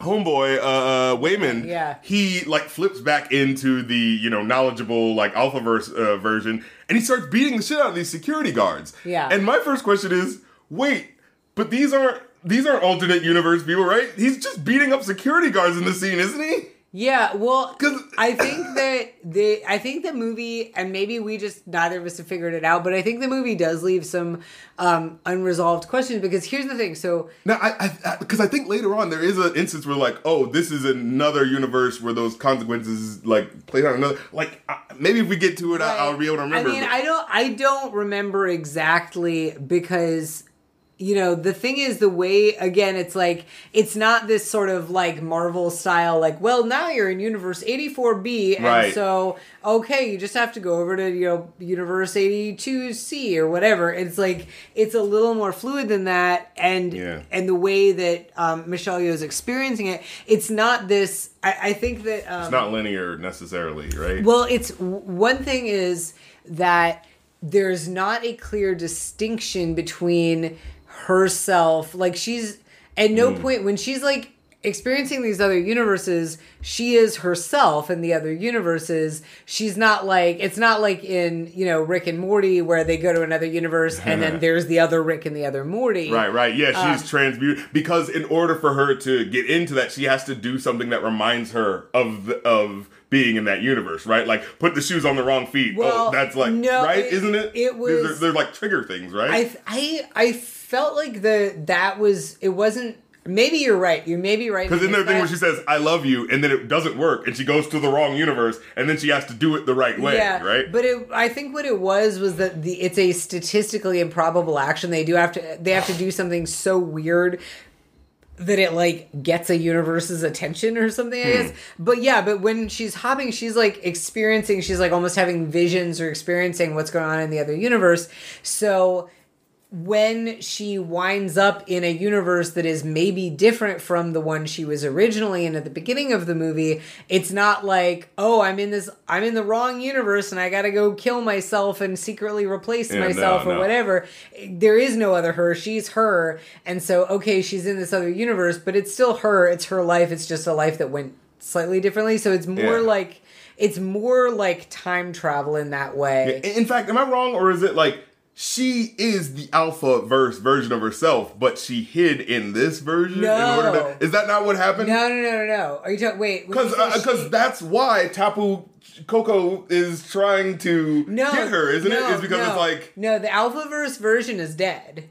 homeboy uh, uh, Waymond, Yeah. he like flips back into the you know knowledgeable like Alphaverse uh, version, and he starts beating the shit out of these security guards. Yeah. And my first question is, wait, but these aren't these aren't alternate universe people, right? He's just beating up security guards in the scene, isn't he? Yeah, well, I think that the I think the movie, and maybe we just neither of us have figured it out, but I think the movie does leave some um, unresolved questions because here's the thing. So Now, I, I, because I think later on there is an instance where like, oh, this is another universe where those consequences like played out another. Like, uh, maybe if we get to it, I, I'll be able to remember. I mean, but- I don't, I don't remember exactly because you know the thing is the way again it's like it's not this sort of like marvel style like well now you're in universe 84b and Right. so okay you just have to go over to you know universe 82c or whatever it's like it's a little more fluid than that and Yeah. and the way that um, michelle Yeoh is experiencing it it's not this i, I think that um, it's not linear necessarily, right? well, it's one thing is that there's not a clear distinction between herself. Like she's at no Hmm. point when she's like experiencing these other universes, she is herself in the other universes. She's not like it's not like in, you know, Rick and Morty where they go to another universe and then there's the other Rick and the other Morty. Right, right. Yeah, she's Um, transmuted because in order for her to get into that, she has to do something that reminds her of the, of being in that universe, right? Like put the shoes on the wrong feet. Well, oh, that's like no, right, isn't it? it was- they're like trigger things, right? I I I felt like the that was it wasn't maybe you're right. You may be right. Because in it's their thing where she says "I love you" and then it doesn't work, and she goes to the wrong universe, and then she has to do it the right way, yeah, right? But it, I think what it was was that the it's a statistically improbable action. They do have to they have to do something so weird that it like gets a universe's attention or something. I guess. Hmm. But yeah, but when she's hopping, she's like experiencing. She's like almost having visions or experiencing what's going on in the other universe. So when she winds up in a universe that is maybe different from the one she was originally in at the beginning of the movie, it's not like, oh, I'm in this, I'm in the wrong universe and I gotta go kill myself and secretly replace Yeah, myself no, or no. whatever. There is no other her. She's her. And so, okay, she's in this other universe, but it's still her. It's her life. It's just a life that went slightly differently. So it's more Yeah. like, it's more like time travel in that way. In fact, am I wrong, or is it like she is the alpha verse version of herself, but she hid in this version in order No. to. Is that not what happened? No, no, no, no, no. Are you talking? Wait, Because because uh, she- that's why Tapu Coco is trying to no, get her, isn't no. It's because no. it's like no, the Alphaverse version is dead.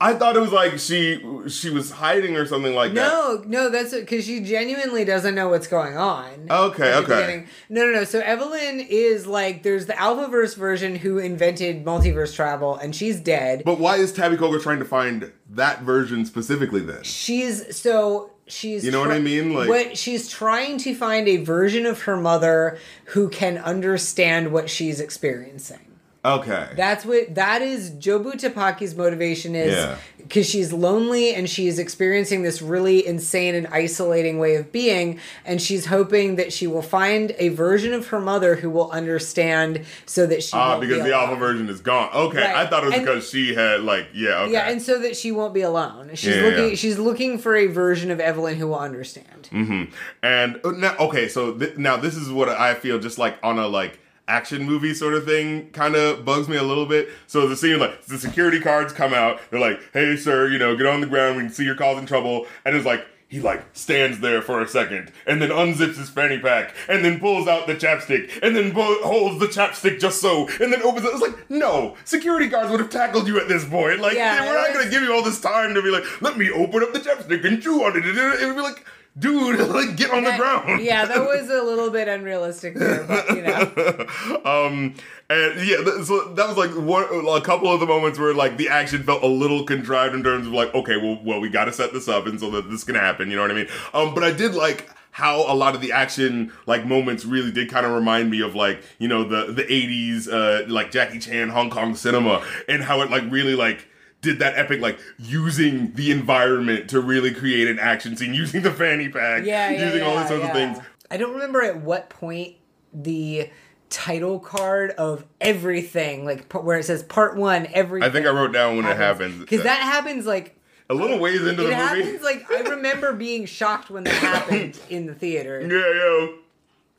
I thought it was like she she was hiding or something like that. No, no, that's because she genuinely doesn't know what's going on. Okay, okay. beginning. No, no, no. So Evelyn is like, there's the Alphaverse version who invented multiverse travel, and she's dead. But why is Tabby Koko trying to find that version specifically then? she's so she's You know what I mean? Like- what she's trying to find a version of her mother who can understand what she's experiencing. Okay. That's what that is. Jobu Tupaki's motivation is Yeah. because she's lonely and she's experiencing this really insane and isolating way of being, and she's hoping that she will find a version of her mother who will understand, so that she Ah, won't be because the alpha version is gone. Okay, Right. I thought it was And- because she had like yeah. Okay. Yeah, and so that she won't be alone. She's Yeah, looking. yeah. She's looking for a version of Evelyn who will understand. Mm-hmm. And uh, now, okay, so th- now this is what I feel just like on a like action movie sort of thing kind of bugs me a little bit. So the scene like the security cards come out, they're like, "Hey, sir, you know, get on the ground. We can see you're causing trouble." And it's like he like stands there for a second and then unzips his fanny pack and then pulls out the chapstick and then holds the chapstick just so and then opens it. It's like, no, security guards would have tackled you at this point. Like, Yeah, we're not to give you all this time to be like, let me open up the chapstick and chew on it. It would be like, dude, like, get on the ground. yeah, that was a little bit unrealistic there, but you know. um, and yeah, so that was like one, a couple of the moments where like the action felt a little contrived in terms of like, okay, well, well, we got to set this up and so that this can happen. You know what I mean? Um, but I did like how a lot of the action like moments really did kind of remind me of like you know the the 80s uh like Jackie Chan Hong Kong cinema and how it like really like did that epic like using the environment to really create an action scene using the fanny pack Yeah, yeah, using all yeah, these sorts yeah. of things I don't remember at what point the title card of everything, like where it says part one, everything. I think I wrote down when it happens because that happens like a little ways into the movie happens like I remember being shocked when that happened in the theater. Yeah, yeah.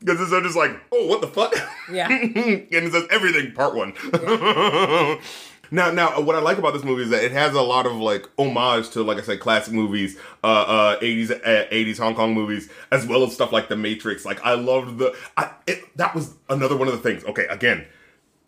Because it's just like, oh, what the fuck? Yeah. and it says everything, part one. Now, now, what I like about this movie is that it has a lot of like homage to, like I said, classic movies, uh, uh, 80s, uh, 80s Hong Kong movies, as well as stuff like The Matrix. Like, I loved the, I, it, that was another one of the things. Okay, again,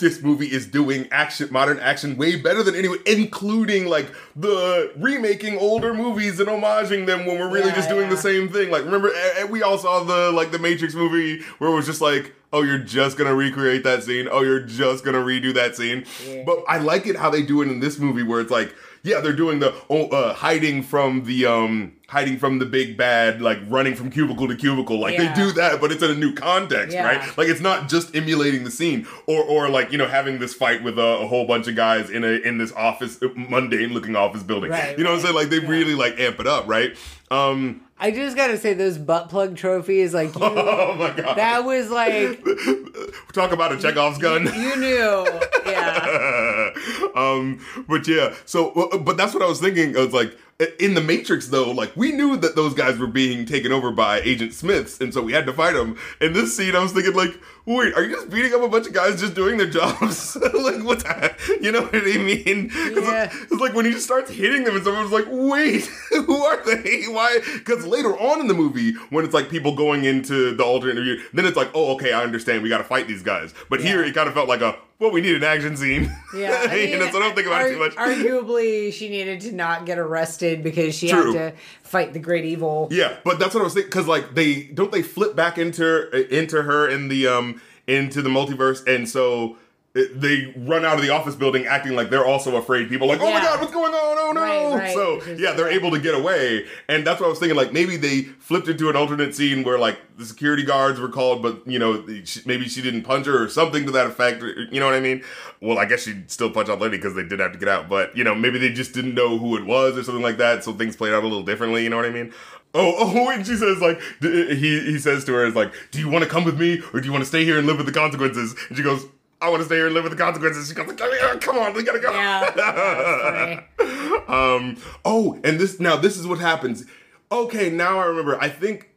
this movie is doing action, modern action, way better than anyone, including like the remaking older movies and homaging them when we're really Yeah, just doing the same thing. Like, remember, eh, eh, we all saw the like the Matrix movie where it was just like, oh, you're just gonna recreate that scene. Oh, you're just gonna redo that scene. Yeah. But I like it how they do it in this movie where it's like, yeah, they're doing the oh, uh, hiding from the um hiding from the big bad, like running from cubicle to cubicle. Like Yeah. they do that, but it's in a new context, Yeah. right? Like it's not just emulating the scene, or or like you know having this fight with a, a whole bunch of guys in a in this office mundane looking office building. Right, you know what I'm saying? Like they Yeah. really like amp it up, right? Um, I just gotta say those butt plug trophies, like you, oh my god, that was like talk about a Chekhov's gun. you knew, yeah. um, but yeah, so uh, but that's what I was thinking. I was like, in the Matrix though, like we knew that those guys were being taken over by Agent Smiths, and so we had to fight them. In this scene, I was thinking like, wait, are you just beating up a bunch of guys just doing their jobs? like what? The, you know what I mean? Yeah. it's, it's like when he just starts hitting them, and someone's like, wait, who are they? Why? Because later on in the movie, when it's like people going into the alternate interview, then it's like, oh, okay, I understand. We got to fight these guys. But here, it kind of felt like a well, we need an action scene. Yeah, I you know, so don't think about it too much. Arguably, she needed to not get arrested because she True. had to fight the great evil. Yeah, but that's what I was thinking because like they don't they flip back into into her in the um into the multiverse, and so it- they run out of the office building acting like they're also afraid. People like, oh my god, what's going on? Oh no! Right, right. So yeah, they're able to get away, and that's what I was thinking. Like maybe they flipped into an alternate scene where like the security guards were called, but you know maybe she didn't punch her or something to that effect. You know what I mean? Well, I guess she'd still punch out Lady because they did have to get out, but you know maybe they just didn't know who it was or something like that, so things played out a little differently. You know what I mean? Oh, oh, and she says like d- he he says to her is like, "Do you want to come with me or do you want to stay here and live with the consequences?" And she goes, "I want to stay here and live with the consequences." She goes, like, "Yeah, "Come on, we gotta go." Yeah, um. Oh, and this now this is what happens. Okay, now I remember. I think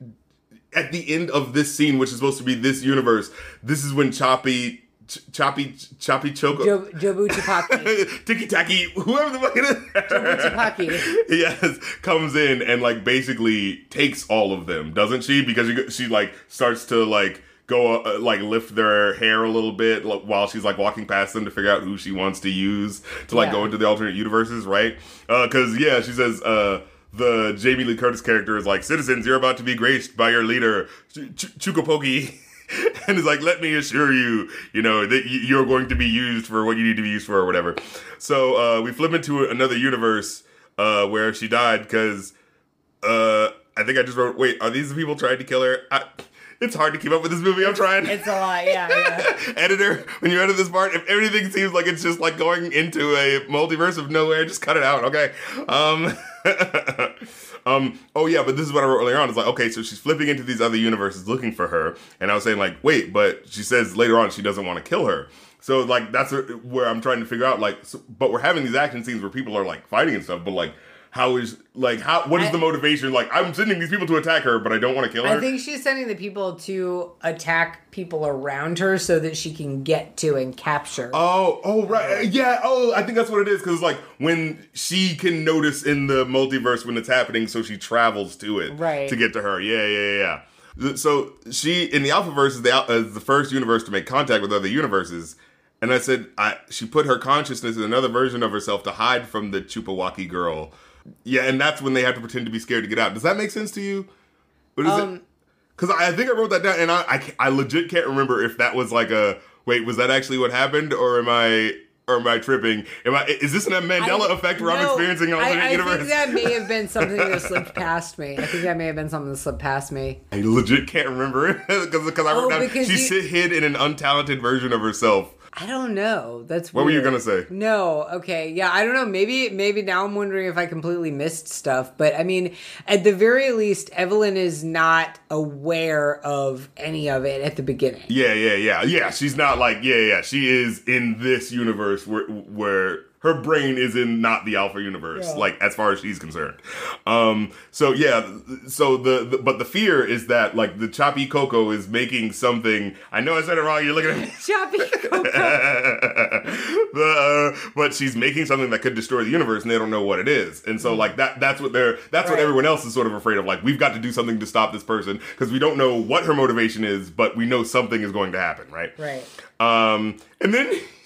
at the end of this scene, which is supposed to be this universe, this is when Choppy Ch- choppy choppy choco Jo- Jobu Chipaki. Tiki Taki, whoever the fuck it is. Chipaki. yes, comes in and like basically takes all of them, doesn't she? Because she, she like starts to like go uh, like lift their hair a little bit like, while she's like walking past them to figure out who she wants to use to like Yeah. go into the alternate universes, right? Because yeah, she says. uh the Jamie Lee Curtis character is like, citizens, you're about to be graced by your leader, Ch- Ch- and it's like, let me assure you, you know, that y- you're going to be used for what you need to be used for or whatever. So uh, we flip into another universe uh, where she died because uh, I think I just wrote, wait, are these the people trying to kill her? I, it's hard to keep up with this movie. I'm trying. It's a lot, yeah, yeah. Editor, when you edit this part, if everything seems like it's just like going into a multiverse of nowhere, just cut it out, okay? Um, um, oh yeah, but this is what I wrote earlier on. It's like, okay, so she's flipping into these other universes looking for her, and I was saying like, wait, but she says later on she doesn't want to kill her. So like that's where I'm trying to figure out like, so, but we're having these action scenes where people are like fighting and stuff, but like. How is like how what is I- the motivation? Like I'm sending these people to attack her, but I don't want to kill her. I think she's sending the people to attack people around her so that she can get to and capture. Oh, oh, right, uh, yeah. Oh, I think that's what it is because like when she can notice in the multiverse when it's happening, so she travels to it, Right. to get to her. Yeah, yeah, yeah. yeah. So she in the Alphaverse is the uh, is the first universe to make contact with other universes, and I said I she put her consciousness in another version of herself to hide from the Chupawaki girl. Yeah, and that's when they have to pretend to be scared to get out. Does that make sense to you? What is it? Um, Because I I think I wrote that down, and I, I I legit can't remember if that was like a wait. Was that actually what happened, or am I or am I tripping? Am I? Is this a Mandela I- effect where I'm experiencing an alternate I, I universe? think that may have been something that slipped past me. I think that may have been something that slipped past me. I legit can't remember it because I wrote Oh, down because she you- sit hid in an untalented version of herself. I don't know. That's What were you gonna say? No, okay, yeah, I don't know. Maybe, maybe now I'm wondering if I completely missed stuff. But I mean, at the very least, Evelyn is not aware of any of it at the beginning. Yeah, yeah, yeah, yeah. She's not like yeah, yeah. She is in this universe where where her brain is in not the alpha universe, Yeah. like as far as she's concerned. Um. So yeah. So the, the but the fear is that like the choppy coco is making something. I know I said it wrong. You're looking at me. Choppy Coco. the, uh, but she's making something that could destroy the universe, and they don't know what it is. And so, like that, that's what they're, that's what everyone else is sort of afraid of. Like, we've got to do something to stop this person because we don't know what her motivation is, but we know something is going to happen, right? right. Um, and then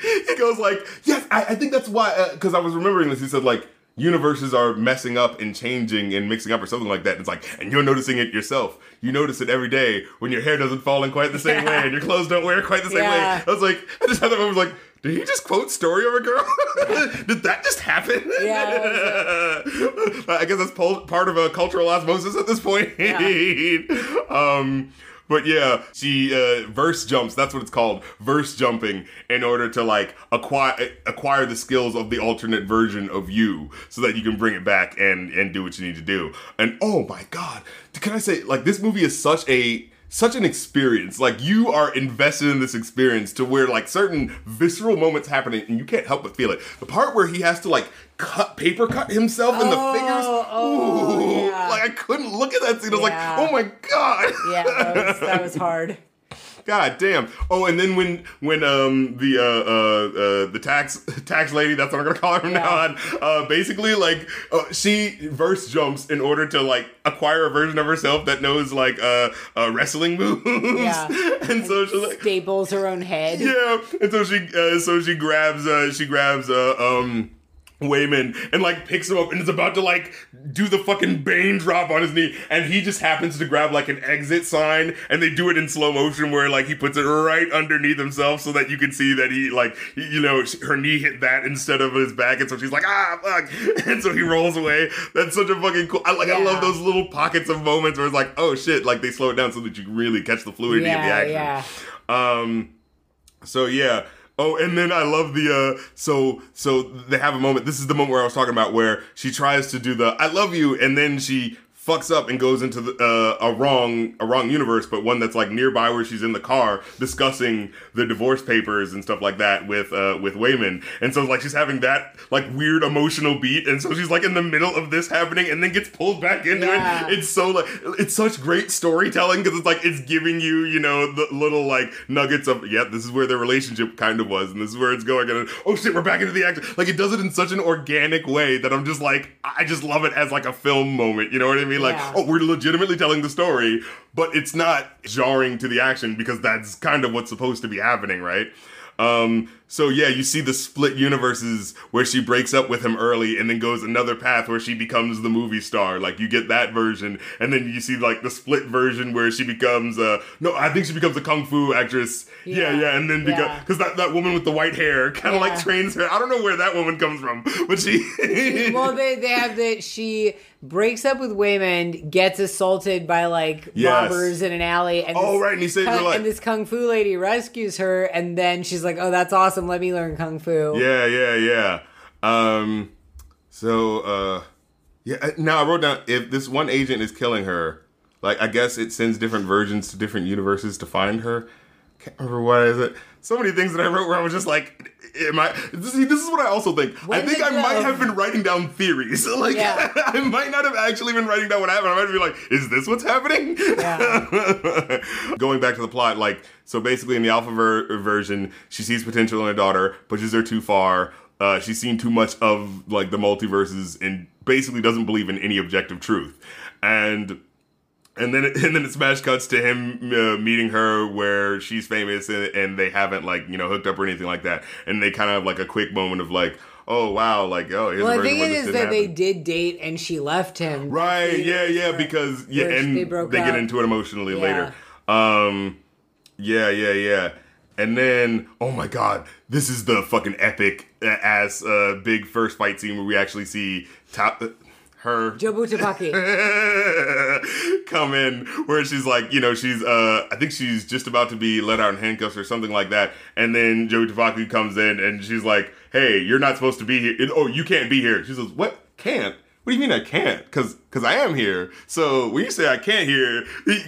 he goes like, "Yes, I, I think that's why." Because I was remembering this. He said like, "Universes are messing up and changing and mixing up, or something like that." And it's like, and you're noticing it yourself. You notice it every day when your hair doesn't fall in quite the same way and your clothes don't wear quite the same Yeah. way. I was like, I just had that moment. I was like. Did he just quote "Story of a Girl"? Did that just happen? Yeah, I guess that's part of a cultural osmosis at this point. um, but yeah, she uh, verse jumps. That's what it's called, verse jumping, in order to like acquire acquire the skills of the alternate version of you, so that you can bring it back and and do what you need to do. And oh my god, can I say like this movie is such a such an experience. Like you are invested in this experience to where like certain visceral moments happening and you can't help but feel it. The part where he has to like cut paper cut himself in the Oh, fingers. oh, Ooh, yeah. Like I couldn't look at that scene. I was Yeah. like, oh my god. Yeah, that was, that was hard. God damn. Oh, and then when when um the uh uh, uh the tax tax lady, that's what I'm gonna call her from now on. Uh, basically, like uh, she verse jumps in order to like acquire a version of herself that knows like uh, uh wrestling moves. Yeah. and so she's like, Staples her own head. yeah. And so she uh, so she grabs uh she grabs uh um Waymond and like picks him up and is about to like do the fucking Bane drop on his knee, and he just happens to grab like an exit sign, and they do it in slow motion where like he puts it right underneath himself so that you can see that he like you know her knee hit that instead of his back, and so she's like ah fuck, and so he rolls away. That's such a fucking cool. I like I love those little pockets of moments where it's like oh shit, like they slow it down so that you really catch the fluidity of the Yeah, action. yeah. Um. So yeah. Oh, and then I love the uh so so they have a moment. This is the moment where I was talking about where she tries to do the I love you and then she fucks up and goes into the, uh, a wrong a wrong universe, but one that's like nearby where she's in the car discussing the divorce papers and stuff like that with uh, with Waymond. And so like she's having that like weird emotional beat, and so she's like in the middle of this happening, and then gets pulled back into Yeah. it. It's so like it's such great storytelling because it's like it's giving you you know the little like nuggets of yeah this is where their relationship kind of was, and this is where it's going, and oh shit we're back into the action. Like it does it in such an organic way that I'm just like I just love it as like a film moment. You know what I mean? Like Yeah. oh we're legitimately telling the story, but it's not jarring to the action because that's kind of what's supposed to be happening, right? Um, so yeah, you see the split universes where she breaks up with him early and then goes another path where she becomes the movie star. Like you get that version, and then you see like the split version where she becomes uh no, I think she becomes a kung fu actress. Yeah, Yeah. yeah, and then because Yeah. that, that woman with the white hair kind of like Yeah. trains her. I don't know where that woman comes from, but she well, they they have that she breaks up with Waymond, gets assaulted by like Yes. robbers in an alley, and Oh, this right, and he saved her kung- life. And this kung fu lady rescues her, and then she's like, "Oh, that's awesome! Let me learn kung fu." Yeah, yeah, yeah. Um, so, uh, yeah. uh, Now I wrote down if this one agent is killing her, like I guess it sends different versions to different universes to find her. Can't remember what is it. So many things that I wrote where I was just like, "Am I?" See, this is what I also think. I think I might have been writing down theories. Like, Yeah. I might not have actually been writing down what happened. I might be like, "Is this what's happening?" Yeah. Going back to the plot, like, so basically in the alpha ver- version, she sees potential in her daughter, pushes her too far. Uh, she's seen too much of like the multiverses and basically doesn't believe in any objective truth. And and then it, and then it smash cuts to him uh, meeting her where she's famous and, and they haven't like you know hooked up or anything like that. And they kind of have like a quick moment of like, oh wow, like oh here's Well, a I version think where it is that they did date, and she left him. Right, yeah, yeah, Where- because yeah, and they they, get into it emotionally Yeah. later. Um, yeah, yeah, yeah, and then oh my god, this is the fucking epic ass uh, big first fight scene where we actually see top her Jobu Tupaki. come in where she's like, you know, she's uh I think she's just about to be let out in handcuffs or something like that. And then Joey Tafaki comes in and she's like, Hey, you're not supposed to be here. Oh, you can't be here. She says, What? Can't? What do you mean I can't? Cause cause I am here. So when you say I can't here,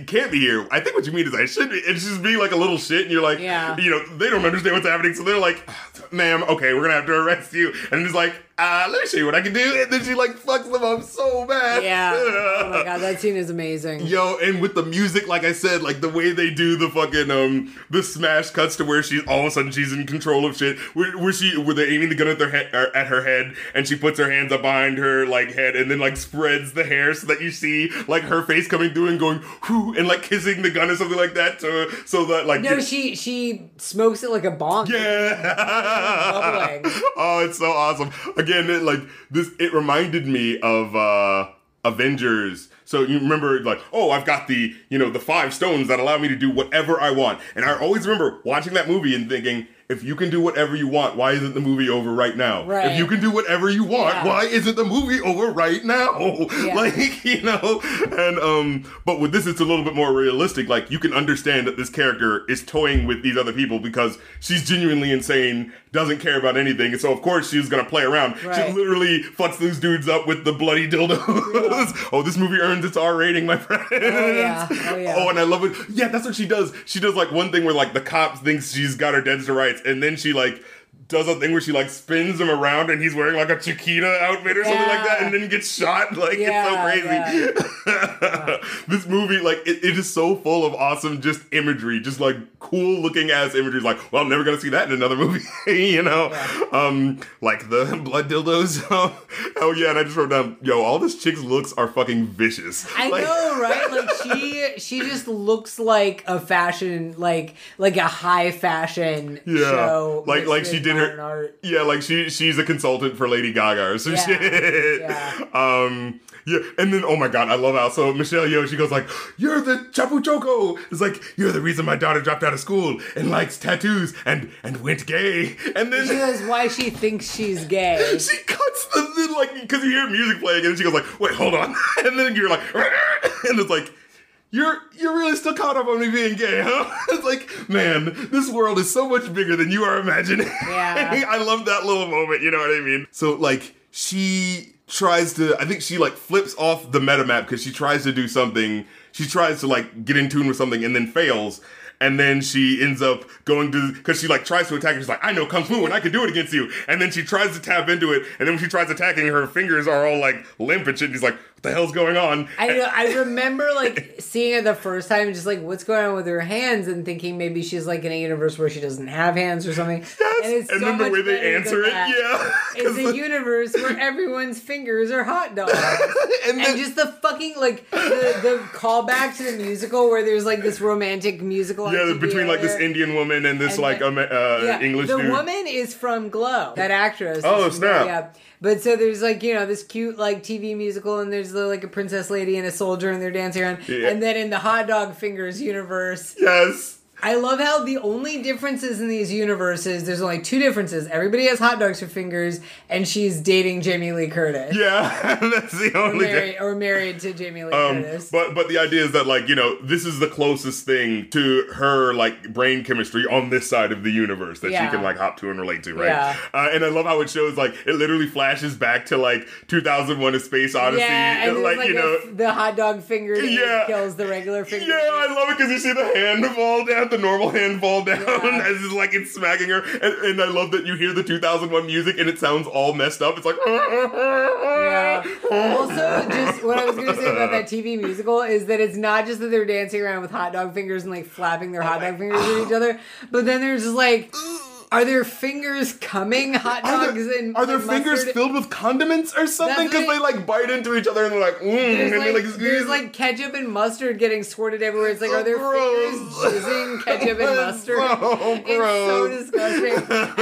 can't be here, I think what you mean is I should be. And she's just being like a little shit and you're like, Yeah. you know, they don't understand what's happening. So they're like, ma'am, okay, we're gonna have to arrest you. And he's like, uh, let me show you what I can do. And then she like fucks them up so bad. Yeah. Oh my god, that scene is amazing. Yo, and with the music, like I said, like the way they do the fucking um the smash cuts to where she all of a sudden she's in control of shit. Where, where she where they're aiming the gun at their head er, at her head, and she puts her hands up behind her like head, and then like spreads the hair so that you see like her face coming through and going whoo and like kissing the gun or something like that. To so that like No, she she smokes it like a bong. yeah. Oh, it's so awesome. Again, it, like this, it reminded me of uh Avengers. So you remember, like, oh, I've got the you know the five stones that allow me to do whatever I want, and I always remember watching that movie and thinking. If you can do whatever you want, why isn't the movie over right now? Right. If you can do whatever you want, Yeah. why isn't the movie over right now? Yeah. Like, you know, and um, but with this, it's a little bit more realistic. Like, you can understand that this character is toying with these other people because she's genuinely insane, doesn't care about anything, and so of course she's gonna play around. She literally fucks those dudes up with the bloody dildos. oh, this movie earns its R rating, my friend. Oh, yeah. Oh, yeah. Oh, and I love it. Yeah, that's what she does. She does like one thing where like the cop thinks she's got her dead to rights, and then she like does a thing where she like spins him around and he's wearing like a Chiquita outfit or something like that, and then gets shot. Like Yeah, it's so crazy. this movie, like, it, it is so full of awesome just imagery, just like cool looking ass imagery. Like, well, I'm never gonna see that in another movie, you know? Um, like the blood dildos. oh yeah, and I just wrote down, yo, all this chick's looks are fucking vicious. I Like- know, right? Like she she just looks like a fashion like like a high fashion Yeah, show. like like she did her. art. Yeah, like she she's a consultant for Lady Gaga or some Yeah, shit. yeah. Um. Yeah, and then oh my god, I love how so Michelle Yeoh she goes like, "You're the Chapu Choco." It's like you're the reason my daughter dropped out of school and likes tattoos and and went gay. And then She knows why she thinks she's gay. she cuts the, the like because you hear music playing and she goes like, "Wait, hold on," and then you're like, and it's like. You're you're really still caught up on me being gay, huh? It's like, man, this world is so much bigger than you are imagining. Yeah. I love that little moment, you know what I mean? So like she tries to. I think she like flips off the meta map because she tries to do something. She tries to like get in tune with something and then fails. And then she ends up going to because she like tries to attack. And she's like, "I know kung fu and I can do it against you." And then she tries to tap into it. And then when she tries attacking, her fingers are all like limp and shit. And she's like, "What the hell's going on?" I know, I remember like seeing it the first time, just like what's going on with her hands, and thinking maybe she's like in a universe where she doesn't have hands or something. And it's and so then the way they answer it, that. yeah. It's a universe where everyone's fingers are hot dogs. and and then, just the fucking like the the callback to the musical where there's like this romantic musical. yeah, between like this. Indian woman and this And like the- um, uh, Yeah, English The dude. woman is from Glow, that actress. Oh, snap. Yeah, but so there's like you know this cute like TV musical, and there's like a princess lady and a soldier, and they're dancing around. Yeah. And then in the Hot Dog Fingers universe, yes. I love how the only differences in these universes, there's only two differences. Everybody has hot dogs for fingers, and she's dating Jamie Lee Curtis. Yeah, that's the Or only married, or married to Jamie Lee Um, Curtis. but but the idea is that like you know this is the closest thing to her like brain chemistry on this side of the universe that Yeah. she can like hop to and relate to, right? Yeah. Uh, and I love how it shows like it literally flashes back to like 2001: A Space Odyssey, yeah, and and, like, like, you a- know. the hot dog finger Yeah. kills the regular finger. Yeah, I love it because you see the hand fall down, the normal hand fall down Yeah. as it's like it's smacking her, and, and I love that you hear the 2001 music and it sounds all messed up. It's like, Yeah. Also, just what I was going to say about that TV musical is that it's not just that they're dancing around with hot dog fingers and like flapping their oh hot dog fingers at each other, but then there's just like, are their fingers coming hot Are dogs there, and are their fingers mustard? filled with condiments or something? Because they like bite into each other and they're like, mm, There's and like, like, there's like ketchup and mustard getting squirted everywhere. It's like, So are their fingers gross. jizzing ketchup and mustard? so It's so gross. disgusting.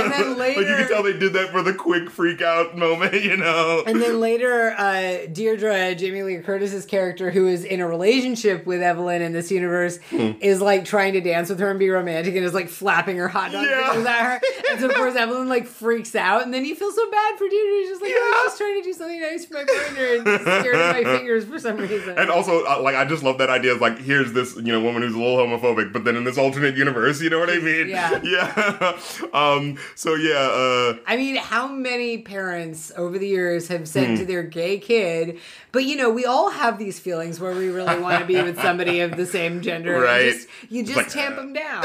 And then later, like you can tell they did that for the quick freak out moment, you know. And then later, uh, Deirdre, Jamie Lee Curtis's character, who is in a relationship with Evelyn in this universe, Hmm. is like trying to dance with her and be romantic and is like flapping her hot dog Yeah. at her. And so, of course, Evelyn like freaks out. And then you feel so bad for Deirdre. She's just like, I was just trying to do something nice for my partner and just scared of my fingers for some reason. And also, uh, like, I just love that idea of like, here's this, you know, woman who's a little homophobic, but then in this alternate universe, you know what I mean? Yeah. Yeah. um. So yeah. Uh. I mean, how many parents over the years have said Hmm. to their gay kid, but you know, we all have these feelings where we really want to be with somebody of the same gender. and Right. Just, you just like, tamp them down.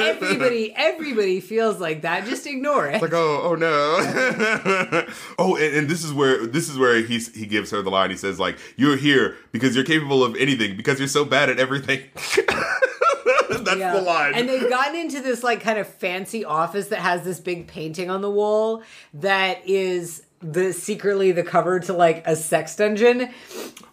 everybody, everybody feels like that. Just ignore it. Like oh oh no oh and, and this is where this is where he's he gives her the line he says like you're here because you're capable of anything because you're so bad at everything that's Yeah. the line And they've gotten into this like kind of fancy office that has this big painting on the wall that is the secretly the cover to like a sex dungeon.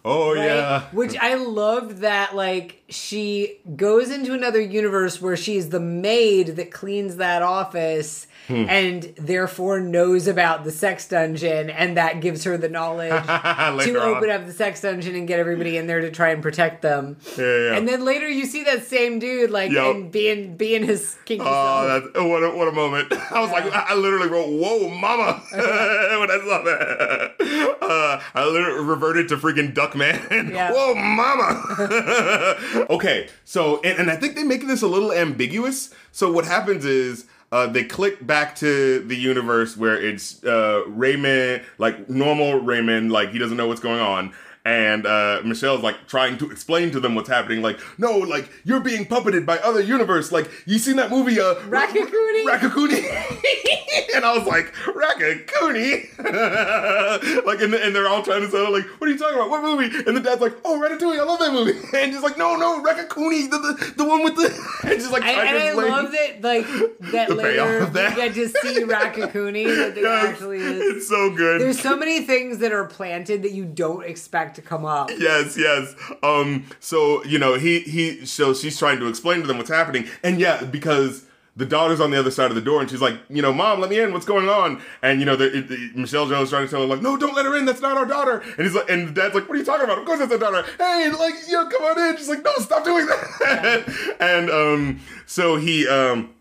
oh right? yeah Which I loved that like she goes into another universe where she's the maid that cleans that office Hmm. and therefore knows about the sex dungeon and that gives her the knowledge to on. open up the sex dungeon and get everybody in there to try and protect them. Yeah, yeah. And then later you see that same dude like Yup. and being being his kinky Oh, that's, oh, what a, what a moment! I was like, I literally wrote "Whoa, mama" when I saw that. Uh, I literally reverted to freaking Duckman. Yeah. Whoa, mama! okay, so and, and I think they make this a little ambiguous. So what happens is. Uh, they click back to the universe where it's uh, Raymond, like normal Raymond, like he doesn't know what's going on, and uh, Michelle's like trying to explain to them what's happening. Like, no, like you're being puppeted by other universe. Like you seen that movie, uh, Raccacoonie? Raccacoonie. and I was like, Raccacoonie. like, and, and they're all trying to sound like, what are you talking about? What movie? And the dad's like, oh, Ratatouille. I love that movie. And she's like, no, no, Raccacoonie, the, the, the one with the. And she's like, I, and I love that, like that The later payoff of we that. get to see Raccacoonie that there Yes, actually is. It's so good. There's so many things that are planted that you don't expect to come up. yes, yes. Um, so you know, he he so she's trying to explain to them what's happening, and yeah, because the daughter's on the other side of the door, and she's like, you know, mom, let me in. What's going on? And you know, the, the- Michelle Jones trying to tell her like, no, don't let her in. That's not our daughter. And he's like, and the dad's like, what are you talking about? Of course that's our daughter. Hey, like, yo, come on in. She's like, no, stop doing that. and um, so he um.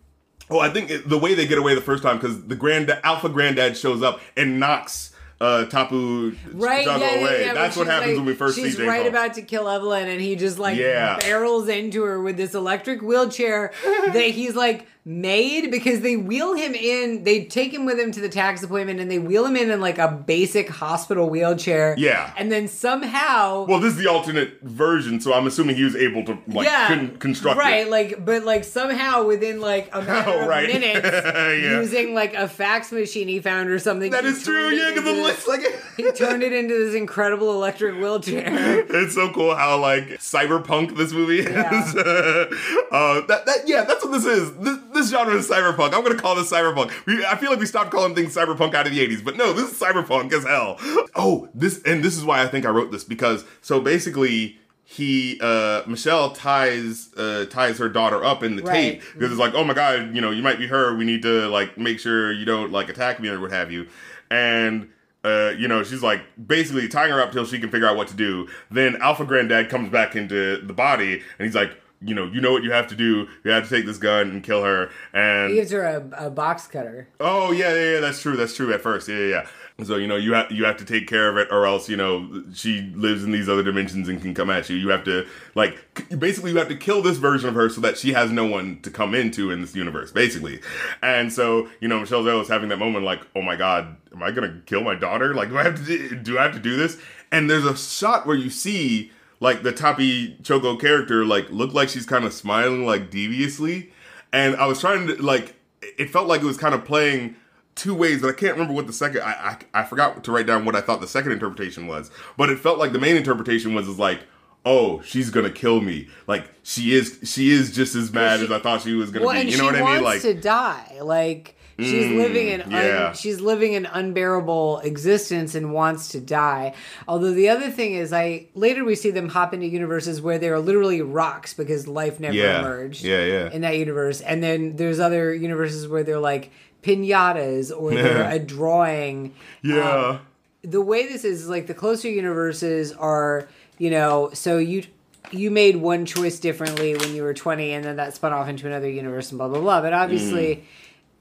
Oh, I think the way they get away the first time because the grand alpha granddad shows up and knocks uh, Tapu Right, yeah, yeah, away. yeah, That's what happens like- when we first she's see Jane right about to kill Evelyn, and he just like Yeah. barrels into her with this electric wheelchair that he's like made because they wheel him in. They take him with him to the tax appointment, and they wheel him in in like a basic hospital wheelchair. Yeah. and then somehow. Well, this is the alternate version, so I'm assuming he was able to like con- construct right, it. like, but like somehow within like a matter Oh, of minutes, Yeah. using like a fax machine he found or something that is true, yeah, because it into- looks like it. he turned it into this incredible electric wheelchair. it's so cool how like cyberpunk this movie is. Yeah. uh, that that yeah, that's what this is. This, this genre is cyberpunk. I'm gonna call this cyberpunk. We, I feel like we stopped calling things cyberpunk out of the 80s, but no, this is cyberpunk as hell. Oh, this and this is why I think I wrote this because so basically. He uh Michelle ties uh ties her daughter up in the Right. tape because it's like oh my god you know you might be her we need to like make sure you don't like attack me or what have you and uh, you know, she's like basically tying her up till she can figure out what to do. Then Alpha Granddad comes back into the body, and he's like, you know, you know what you have to do. You have to take this gun and kill her. And He gives her a, a box cutter. oh yeah, yeah, yeah, that's true. That's true. At first, yeah, yeah. yeah. So you know, you have you have to take care of it, or else you know she lives in these other dimensions and can come at you. You have to like basically you have to kill this version of her so that she has no one to come into in this universe, basically. And so you know, Michelle Zell is having that moment like, oh my god, am I gonna kill my daughter? Like, do I have to do, do I have to do this? And there's a shot where you see like the Tapi Choco character like looked like she's kind of smiling like deviously, and I was trying to like it felt like it was kind of playing two ways, but I can't remember what the second. I, I I forgot to write down what I thought the second interpretation was, but it felt like the main interpretation was is like, oh, she's gonna kill me. Like she is, she is just as mad she- as I thought she was gonna Well, be. You know what I mean? Like to die. Like she's Mm, living an un- yeah. she's living an unbearable existence and wants to die. Although the other thing is, I later we see them hop into universes where they are literally rocks because life never Yeah. emerged. Yeah, yeah. In that universe, and then there's other universes where they're like pinatas or they're a drawing. yeah, Um, the way this is like the closer universes are you know so you you made one choice differently when you were 20 and then that spun off into another universe and blah blah blah but obviously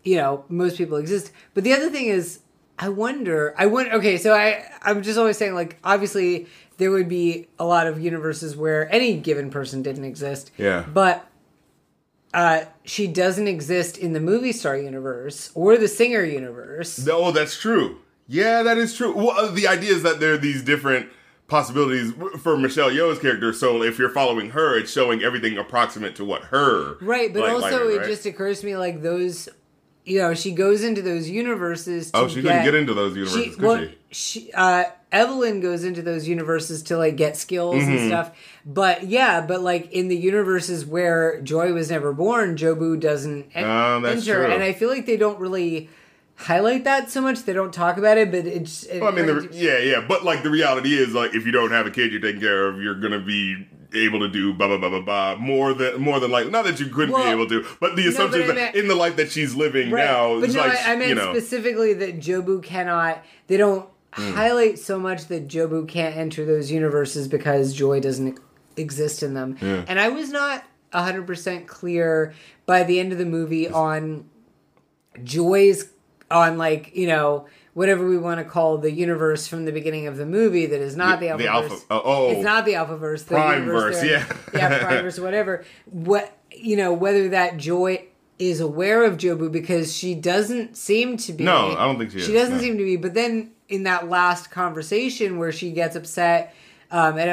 you know most people exist but the other thing is i wonder i wonder okay so i i'm just always saying like obviously there would be a lot of universes where any given person didn't exist Yeah. but uh, she doesn't exist in the movie star universe or the singer universe No, that's true. Yeah, that is true. Well, uh, the idea is that there are these different possibilities for Michelle Yeoh's character. So if you're following her, it's showing everything approximate to what her Right, but like- also like it right? just occurs to me like those, you know, she goes into those universes. To Oh, she couldn't get into those universes, could well, she? she, uh, Evelyn goes into those universes to like get skills Mm-hmm. and stuff. But yeah, but like in the universes where Joy was never born, Jobu doesn't en- that's enter, true. and I feel like they don't really highlight that so much. They don't talk about it, but it's. It Well, I mean, the, yeah, yeah, but like the reality is, like, if you don't have a kid you're taking care of, you're gonna be able to do blah blah blah blah blah more than more than like not that you couldn't Well, be able to, but the assumption but is that in the life that she's living Right. now, but no, like I, I meant you know, specifically that Jobu cannot. They don't Hmm. highlight so much that Jobu can't enter those universes because Joy doesn't exist in them. And I was not hundred percent clear by the end of the movie on Joy's on like you know whatever we want to call the universe from the beginning of the movie that is not the, The- Alphaverse. the Alpha- oh, oh. it's not the Alphaverse. The Primeverse, universe there- yeah. yeah, Primeverse, whatever. What you know, whether that Joy is aware of Jobu because she doesn't seem to be. No, I don't think she is, She doesn't no. seem to be. But then in that last conversation where she gets upset um, at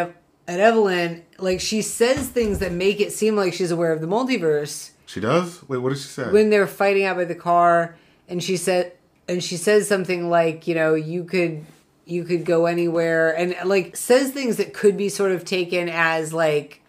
at Evelyn, like she says things that make it seem like she's aware of the multiverse she does. Wait, what did she say? when they're fighting out by the car and she said and she says something like you know you could you could go anywhere and like says things that could be sort of taken as like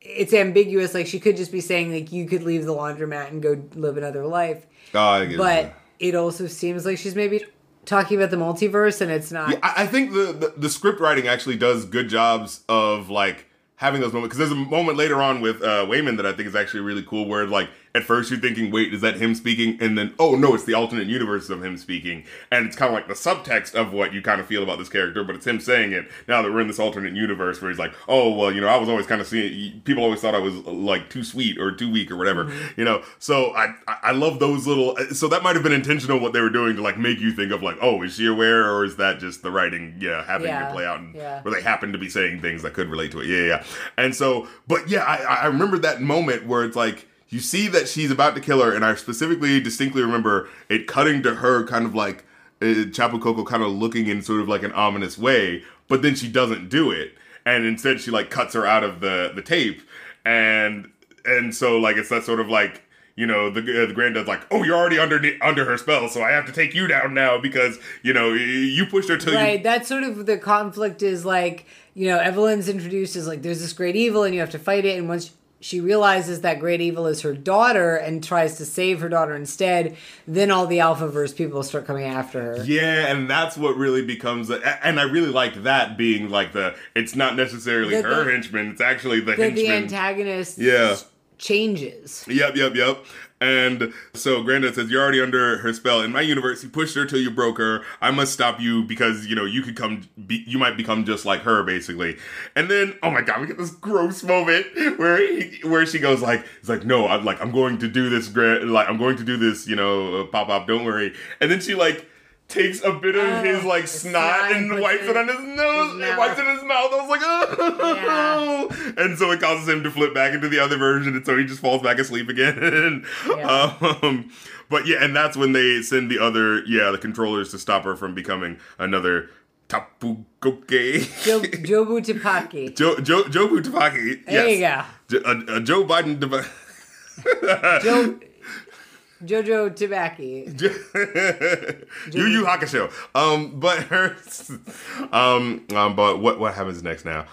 it's ambiguous like she could just be saying like you could leave the laundromat and go live another life oh, I get it. but it also seems like she's maybe talking about the multiverse and it's not Yeah, I, I think the, the the script writing actually does good jobs of like having those moments because there's a moment later on with uh, Waymond that I think is actually really cool where like at first you're thinking, wait, is that him speaking? And then, oh no, it's the alternate universe of him speaking. And it's kind of like the subtext of what you kind of feel about this character, but it's him saying it now that we're in this alternate universe where he's like, oh, well, you know, I was always kind of seeing, people always thought I was like too sweet or too weak or whatever, Mm-hmm. you know? So I, I love those little, so that might have been intentional what they were doing to like make you think of like, oh, is she aware or is that just the writing, yeah, having Yeah, to play out and yeah. where they happen to be saying things that could relate to it. Yeah, yeah. yeah. And so, but yeah, I, I remember that moment where it's like, you see that she's about to kill her, and I specifically, distinctly remember it cutting to her kind of like, uh, Chapu Coco kind of looking in sort of like an ominous way, but then she doesn't do it. And instead she like cuts her out of the, the tape. And, and so like, it's that sort of like, you know, the uh, the granddad's like, "Oh, you're already under under her spell, so I have to take you down now because you know you pushed her you Right. That's sort of the conflict is like, you know, Evelyn's introduced as like there's this great evil and you have to fight it. And once she realizes that great evil is her daughter and tries to save her daughter instead, then all the Alphaverse people start coming after her. Yeah, and that's what really becomes, a, and I really liked that being like the. It's not necessarily The- her the- henchman; it's actually the, The, the antagonist Yeah. changes. Yep, yep, yep. And so Granddad says, You're already under her spell. In my universe, you pushed her till you broke her. I must stop you because, you know, you could come, be, you might become just like her, basically. And then, oh my God, we get this gross moment where he, where she goes, like, it's like, No, I'm like, I'm going to do this, Grand, like, I'm going to do this, you know, uh, pop up, don't worry. And then she, like, takes a bit of Oh, his like snot and wipes it it on his nose his and wipes it in his mouth. I was like, oh, and so it causes him to flip back into the other version, and so he just falls back asleep again. Yeah. um, but yeah, and that's when they send the other, yeah, the controllers to stop her from becoming another Tapugoke. Jo- Jobu Tapaki. Joe Joe Joe Butafaki. There you yes. Jo- a, a Joe Biden. devi- Jo- Jojo Tabaki. Yu Yu Hakusho. Um, but her, um, um, but what what happens next now?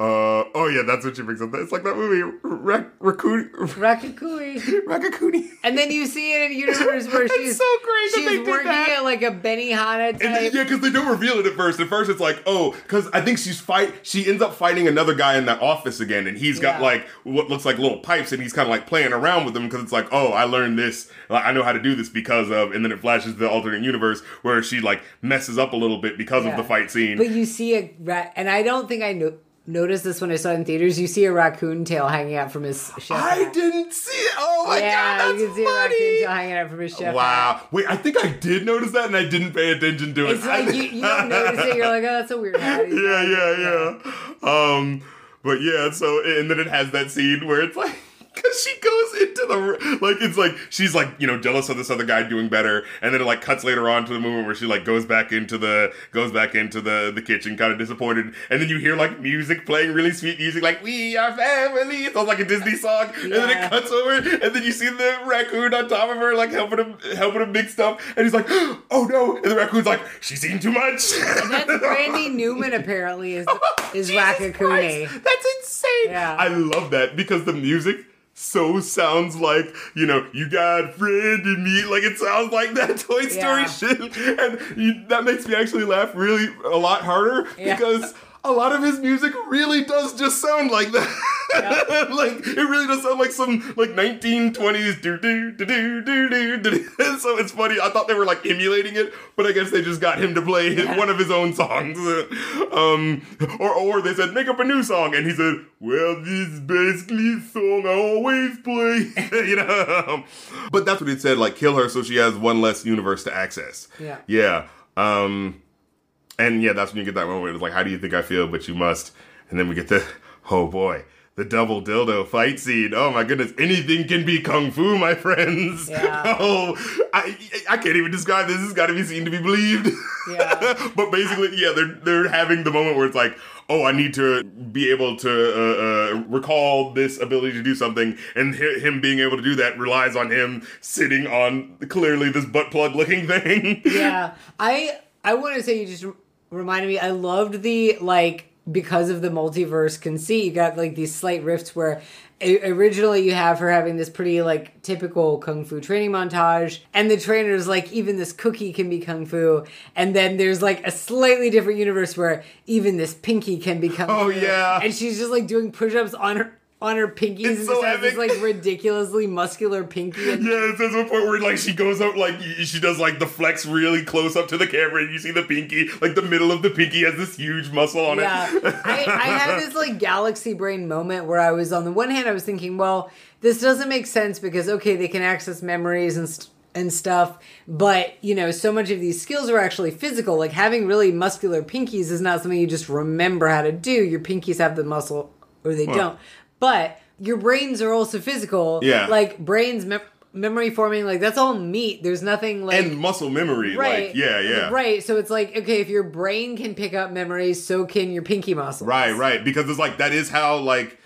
Uh, oh yeah, that's what she brings up. It's like that movie, Rak- Rakuni, Rakakui. Raccacoonie. And then you see it in a universe where she's so great that she's they working that. at like a Benihana type. yeah, because they don't reveal it at first. At first, it's like, oh, because I think she's fight. She ends up fighting another guy in that office again, and he's got Yeah. like what looks like little pipes, and he's kind of like playing around with them because it's like, oh, I learned this. Like, I know how to do this because of. And then it flashes to the alternate universe where she like messes up a little bit because Yeah. of the fight scene. But you see a rat, and I don't think I no- noticed this when I saw it in theaters. You see a raccoon tail hanging out from his chef. I hat. didn't see it. Oh my yeah, god, that's you can see a raccoon funny. tail hanging out from his chef. hat. Wow. Wait, I think I did notice that, and I didn't pay attention to it. It's like you, you don't notice it. You're like, oh, that's a weird hat. yeah, yeah, yeah. Um, but yeah, so and then it has that scene where it's like. Cause she goes into the like it's like she's like you know jealous of this other guy doing better, and then it like cuts later on to the moment where she like goes back into the goes back into the the kitchen, kind of disappointed, and then you hear like music playing, really sweet music, like "We Are Family." It sounds like a Disney song, and then it cuts over, and then you see the raccoon on top of her, like helping him helping him mix stuff, and he's like, "Oh no!" And the raccoon's like, "She's eating too much." That's Randy Newman apparently is is. Christ, That's insane. Yeah. I love that because the music so sounds like, you know, you got friend in me. Like it sounds like that Toy Story Yeah. shit. And you, that makes me actually laugh really a lot harder Yeah. because a lot of his music really does just sound like that. like it really does sound like some like 1920s do do do do do do. So it's funny. I thought they were like emulating it, but I guess they just got him to play his- one of his own songs. Um, or or they said make up a new song, and he said, "Well, this is basically the song I always play." you know. But that's what it said. Like kill her so she has one less universe to access. Yeah. Yeah. Um. And yeah, that's when you get that moment. It's like, how do you think I feel? But you must. And then we get the, oh boy, the double dildo fight scene. Oh my goodness, anything can be kung fu, my friends. Yeah. Oh, I I can't even describe this. Has got to be seen to be believed. Yeah. but basically, yeah, they're they're having the moment where it's like, oh, I need to be able to uh, uh, recall this ability to do something, and hi- him being able to do that relies on him sitting on clearly this butt plug looking thing. yeah i i want to say you just reminded me i loved the like because of the multiverse conceit you got like these slight rifts where originally you have her having this pretty like typical kung fu training montage and the trainer's like even this cookie can be kung fu and then there's like a slightly different universe where even this pinky can be kung Oh, fu yeah. and she's just like doing push-ups on her on her pinkies It's and so has this like ridiculously muscular pinky. And Yeah, there's one point where like she goes up, like she does like the flex really close up to the camera, and you see the pinky, like the middle of the pinky has this huge muscle on yeah, it. I, I had this like galaxy brain moment where I was on the one hand I was thinking, well, this doesn't make sense because okay, they can access memories and st- and stuff, but you know, so much of these skills are actually physical. Like having really muscular pinkies is not something you just remember how to do. Your pinkies have the muscle or they don't, but your brains are also physical. Yeah. like brains. Mem- Memory forming, like that's all meat. There's nothing like and muscle memory, right, like yeah, yeah, right. So it's like okay, if your brain can pick up memories, so can your pinky muscles. Right, right. Because it's like that is how like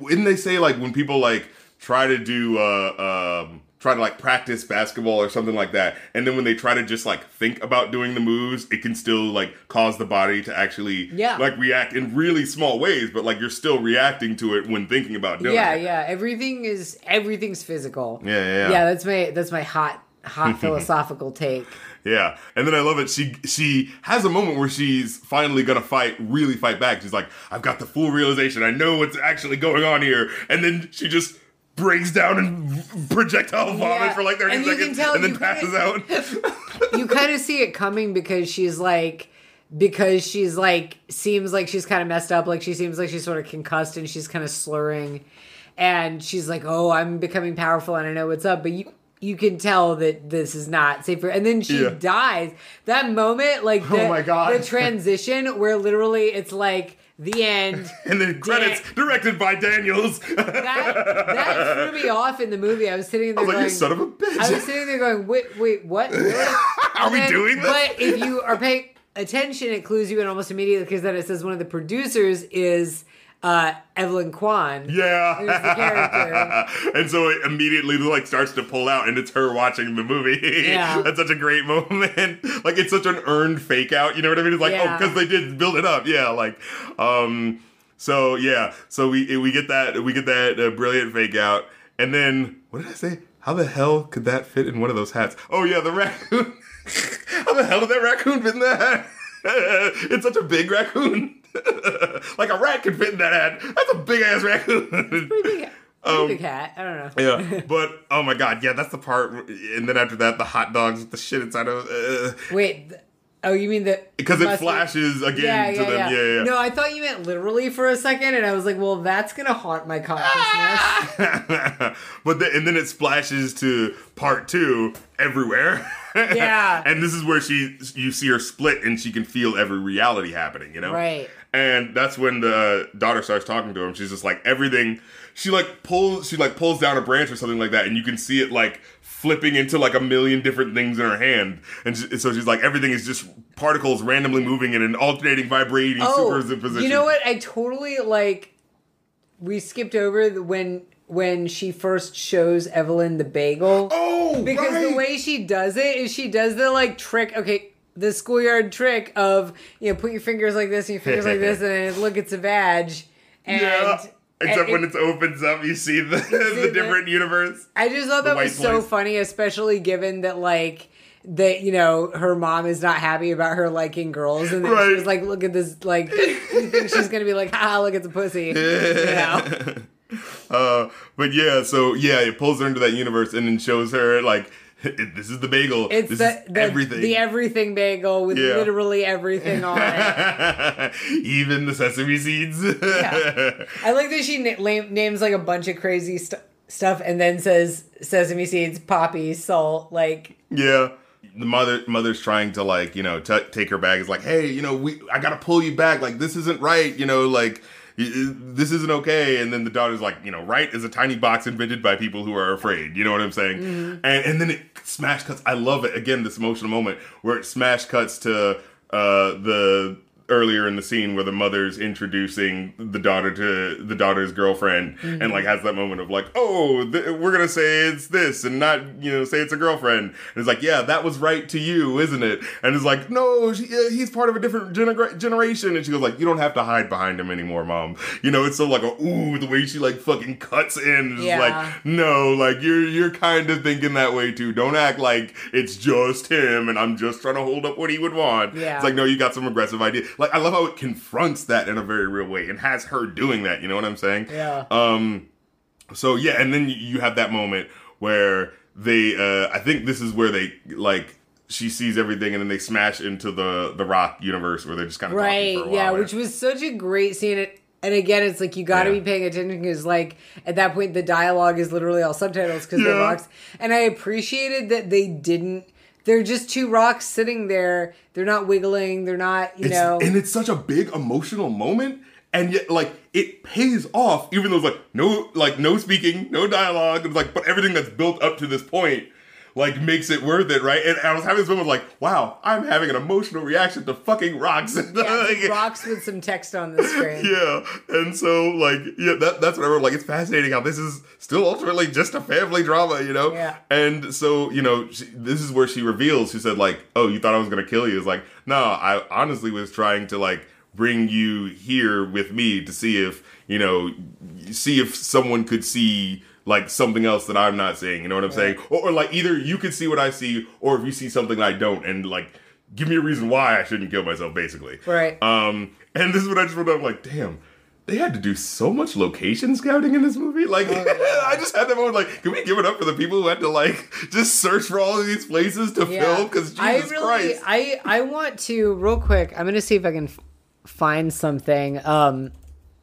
when they say like when people like try to do uh um try to like practice basketball or something like that, and then when they try to just like think about doing the moves, it can still like cause the body to actually Yeah. like react in really small ways, but like you're still reacting to it when thinking about doing Yeah, it. yeah. Everything is everything's physical. Yeah, yeah, yeah. Yeah, that's my that's my hot hot philosophical take. Yeah, and then I love it. She she has a moment where she's finally gonna fight, really fight back. She's like, "I've got the full realization. I know what's actually going on here." And then she just breaks down and projectile vomit Yeah, for like thirty and seconds, and then passes kinda- out. You kind of see it coming because she's like because she's like seems like she's kind of messed up, like she seems like she's sort of concussed and she's kind of slurring and she's like, "Oh, I'm becoming powerful and I know what's up." But you you can tell that this is not safe for and then she Yeah. dies. That moment like oh the, Oh my God. the transition where literally it's like the end and then credits directed by Daniels. That that threw me off in the movie. I was sitting there was like, going, "You son of a bitch!" I was sitting there going, wait, wait, what? Really? Are we then- doing this? But if you are paying attention, it clues you in almost immediately because then it says one of the producers is uh, Evelyn Quan. Yeah. Who's the character. and so it immediately like starts to pull out and it's her watching the movie. Yeah. That's such a great moment. like it's such an earned fake out, you know what I mean? It's like, Yeah. oh, because they did build it up. Yeah, like um so yeah, so we we get that we get that uh, brilliant fake out. And then what did I say? How the hell could that fit in one of those hats? Oh yeah, the raccoon. How the hell did that raccoon fit in that hat? it's such a big raccoon. like a rat could fit in that hat. That's a big ass raccoon. Pretty big, Um, big hat. I don't know. yeah, but oh my god, yeah, that's the part. And then after that, the hot dogs with the shit inside of uh, Wait. th- Oh, you mean that? because it flashes again Yeah, to yeah, them. yeah. Yeah, yeah. No, I thought you meant literally for a second, and I was like, well, that's gonna haunt my consciousness. but the, and then it splashes to part two everywhere. Yeah. and this is where she you see her split and she can feel every reality happening. You know, Right. And that's when the daughter starts talking to him. She's just like everything. She like pulls. She like pulls down a branch or something like that, and you can see it like flipping into like a million different things in her hand. And she, so she's like everything is just particles randomly moving in an alternating, vibrating superposition. Oh, you know what? I totally like. We skipped over the, when when she first shows Evelyn the bagel. Oh, because right. the way she does it is she does the like trick. Okay, the schoolyard trick of you know put your fingers like this and your fingers like this, and look, it's a badge. And yeah. Except and when it- it opens up, you see the, the the- different universe. I just thought that was white so funny, especially given that like that you know her mom is not happy about her liking girls, and then Right. she was like, "Look at this!" Like, she's gonna be like, "Ha, look at the pussy," you know? Uh, but yeah, so yeah, it pulls her into that universe and then shows her like this is the bagel. It's this the, is the everything. the everything bagel with Yeah. literally everything on it. Even the sesame seeds. Yeah. I like that she na- names like a bunch of crazy st- stuff and then says sesame seeds, poppy, salt. Like, Yeah. The mother mother's trying to like, you know, t- take her back. It's like, "Hey, you know, we I got to pull you back. Like this isn't right, you know, like this isn't okay." And then the daughter's like, "You know, right is a tiny box invented by people who are afraid." You know what I'm saying? Mm-hmm. And and then it smash cuts. I love it. Again, this emotional moment where it smash cuts to uh the earlier in the scene where the mother's introducing the daughter to the daughter's girlfriend Mm-hmm. and like has that moment of like oh th- we're gonna say it's this and not you know say it's a girlfriend. And it's like yeah that was right to you isn't it? And it's like no she, uh, he's part of a different gener- generation. And she goes like you don't have to hide behind him anymore mom. You know it's so like a ooh the way she like fucking cuts in is Yeah. like no like you're you're kind of thinking that way too. Don't act like it's just him and i'm just trying to hold up what he would want. Yeah. it's like no you got some aggressive idea like I love how it confronts that in a very real way and has her doing that. You know what I'm saying? Yeah. Um. So yeah, and then you have that moment where they. uh I think this is where they like. She sees everything, and then they smash into the the rock universe where they're just kind of right yeah which was such a great scene It- and again it's like you got to Yeah. be paying attention because like at that point the dialogue is literally all subtitles because they're Yeah. rocks and i appreciated that they didn't they're just two rocks sitting there. They're not wiggling. They're not you It's- know. and it's such a big emotional moment and yet like it pays off even though it's like no like no speaking no dialogue it's like but everything that's built up to this point like makes it worth it right? And i was having this moment like wow i'm having an emotional reaction to fucking rocks. Yeah, Like, rocks with some text on the screen. Yeah and so like yeah that, that's what i wrote like it's fascinating how this is still ultimately just a family drama you know? Yeah. and so you know she, this is where she reveals she said like oh you thought i was gonna kill you. It's like no i honestly was trying to like bring you here with me to see if you know see if someone could see like something else that i'm not seeing you know what i'm saying or, or like either you could see what i see or if you see something i don't and like give me a reason why i shouldn't kill myself basically Right. um, and this is what I just wrote down. Like, damn, they had to do so much location scouting in this movie. Like, I just had that moment. Like, can we give it up for the people who had to like just search for all of these places to film? Because Jesus I really, Christ, I I want to real quick. I'm gonna see if I can f- find something. Um,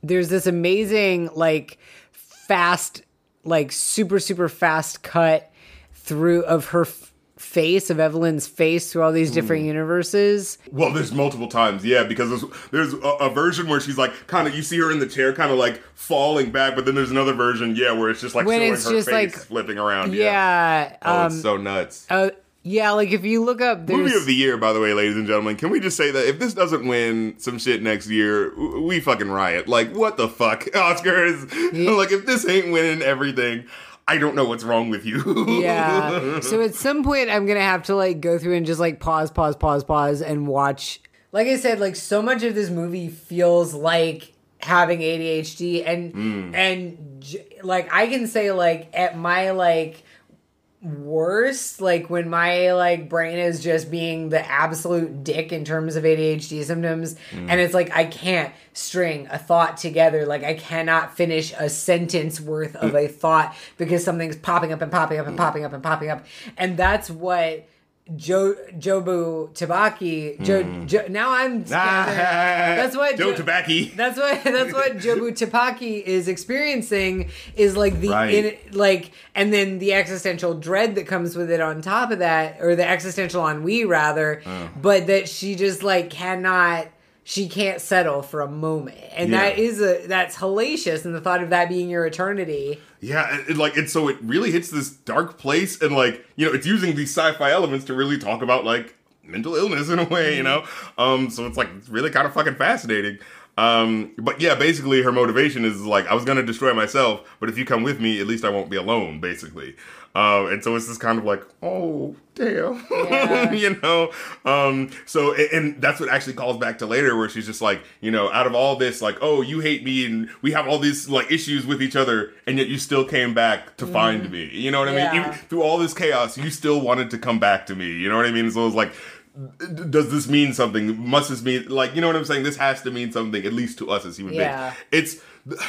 there's this amazing like fast, like super super fast cut through of her f- face of Evelyn's face through all these different universes. well, there's multiple times, yeah, because there's there's a, a version where she's like kind of you see her in the chair, kind of like falling back, but then there's another version, yeah, where it's just like When showing it's her just, face like- flipping around. Yeah. oh, um, it's so nuts. uh, yeah. Like if you look up, there's Movie of the year, by the way, ladies and gentlemen. Can we just say that if this doesn't win some shit next year, we fucking riot. Like, what the fuck, Oscars? like, if this ain't winning everything, I don't know what's wrong with you. yeah. So at some point, I'm gonna have to like go through and just like pause, pause, pause, pause, and watch. Like I said, like so much of this movie feels like having ADHD, and Hmm. and j- like I can say like at my like worst like when my like brain is just being the absolute dick in terms of ADHD symptoms Hmm. and it's like I can't string a thought together. Like I cannot finish a sentence worth of a thought because something's popping up and popping up and popping up and popping up. And that's what Jo Jobu Tabaki Jo, hmm. jo now I'm ah, that's what Joe Jo- Tabaki. that's what that's what Jobu Tabaki is experiencing is like the Right. in, like and then the existential dread that comes with it on top of that or the existential ennui rather Oh. but that she just like cannot she can't settle for a moment and Yeah. that is a that's hellacious and the thought of that being your eternity Yeah, it, it, like and so it really hits this dark place, and like you know, it's using these sci-fi elements to really talk about like mental illness in a way, you know. Um, so it's like it's really kind of fucking fascinating. Um, but yeah, basically her motivation is like I was gonna destroy myself, but if you come with me, at least I won't be alone, basically. Um, and so it's just kind of like, oh damn, Yeah. you know. Um, so and, and that's what actually calls back to later, where she's just like, you know, out of all this, like, oh, you hate me, and we have all these like issues with each other, and yet you still came back to find me. You know what I mean? Even through all this chaos, you still wanted to come back to me. You know what I mean? So it's like. Does this mean something? Must this mean like you know what I'm saying? This has to mean something, at least to us as human Yeah. beings. It's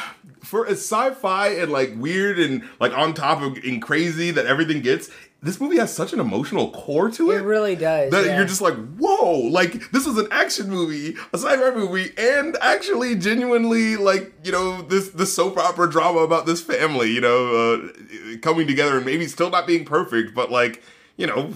for as sci-fi and like weird and like on top of and crazy that everything gets. This movie has such an emotional core to it. it really does That yeah. you're just like, whoa! Like this is an action movie, a sci-fi movie, and actually genuinely like you know this this soap opera drama about this family, you know, uh, coming together and maybe still not being perfect, but like you know,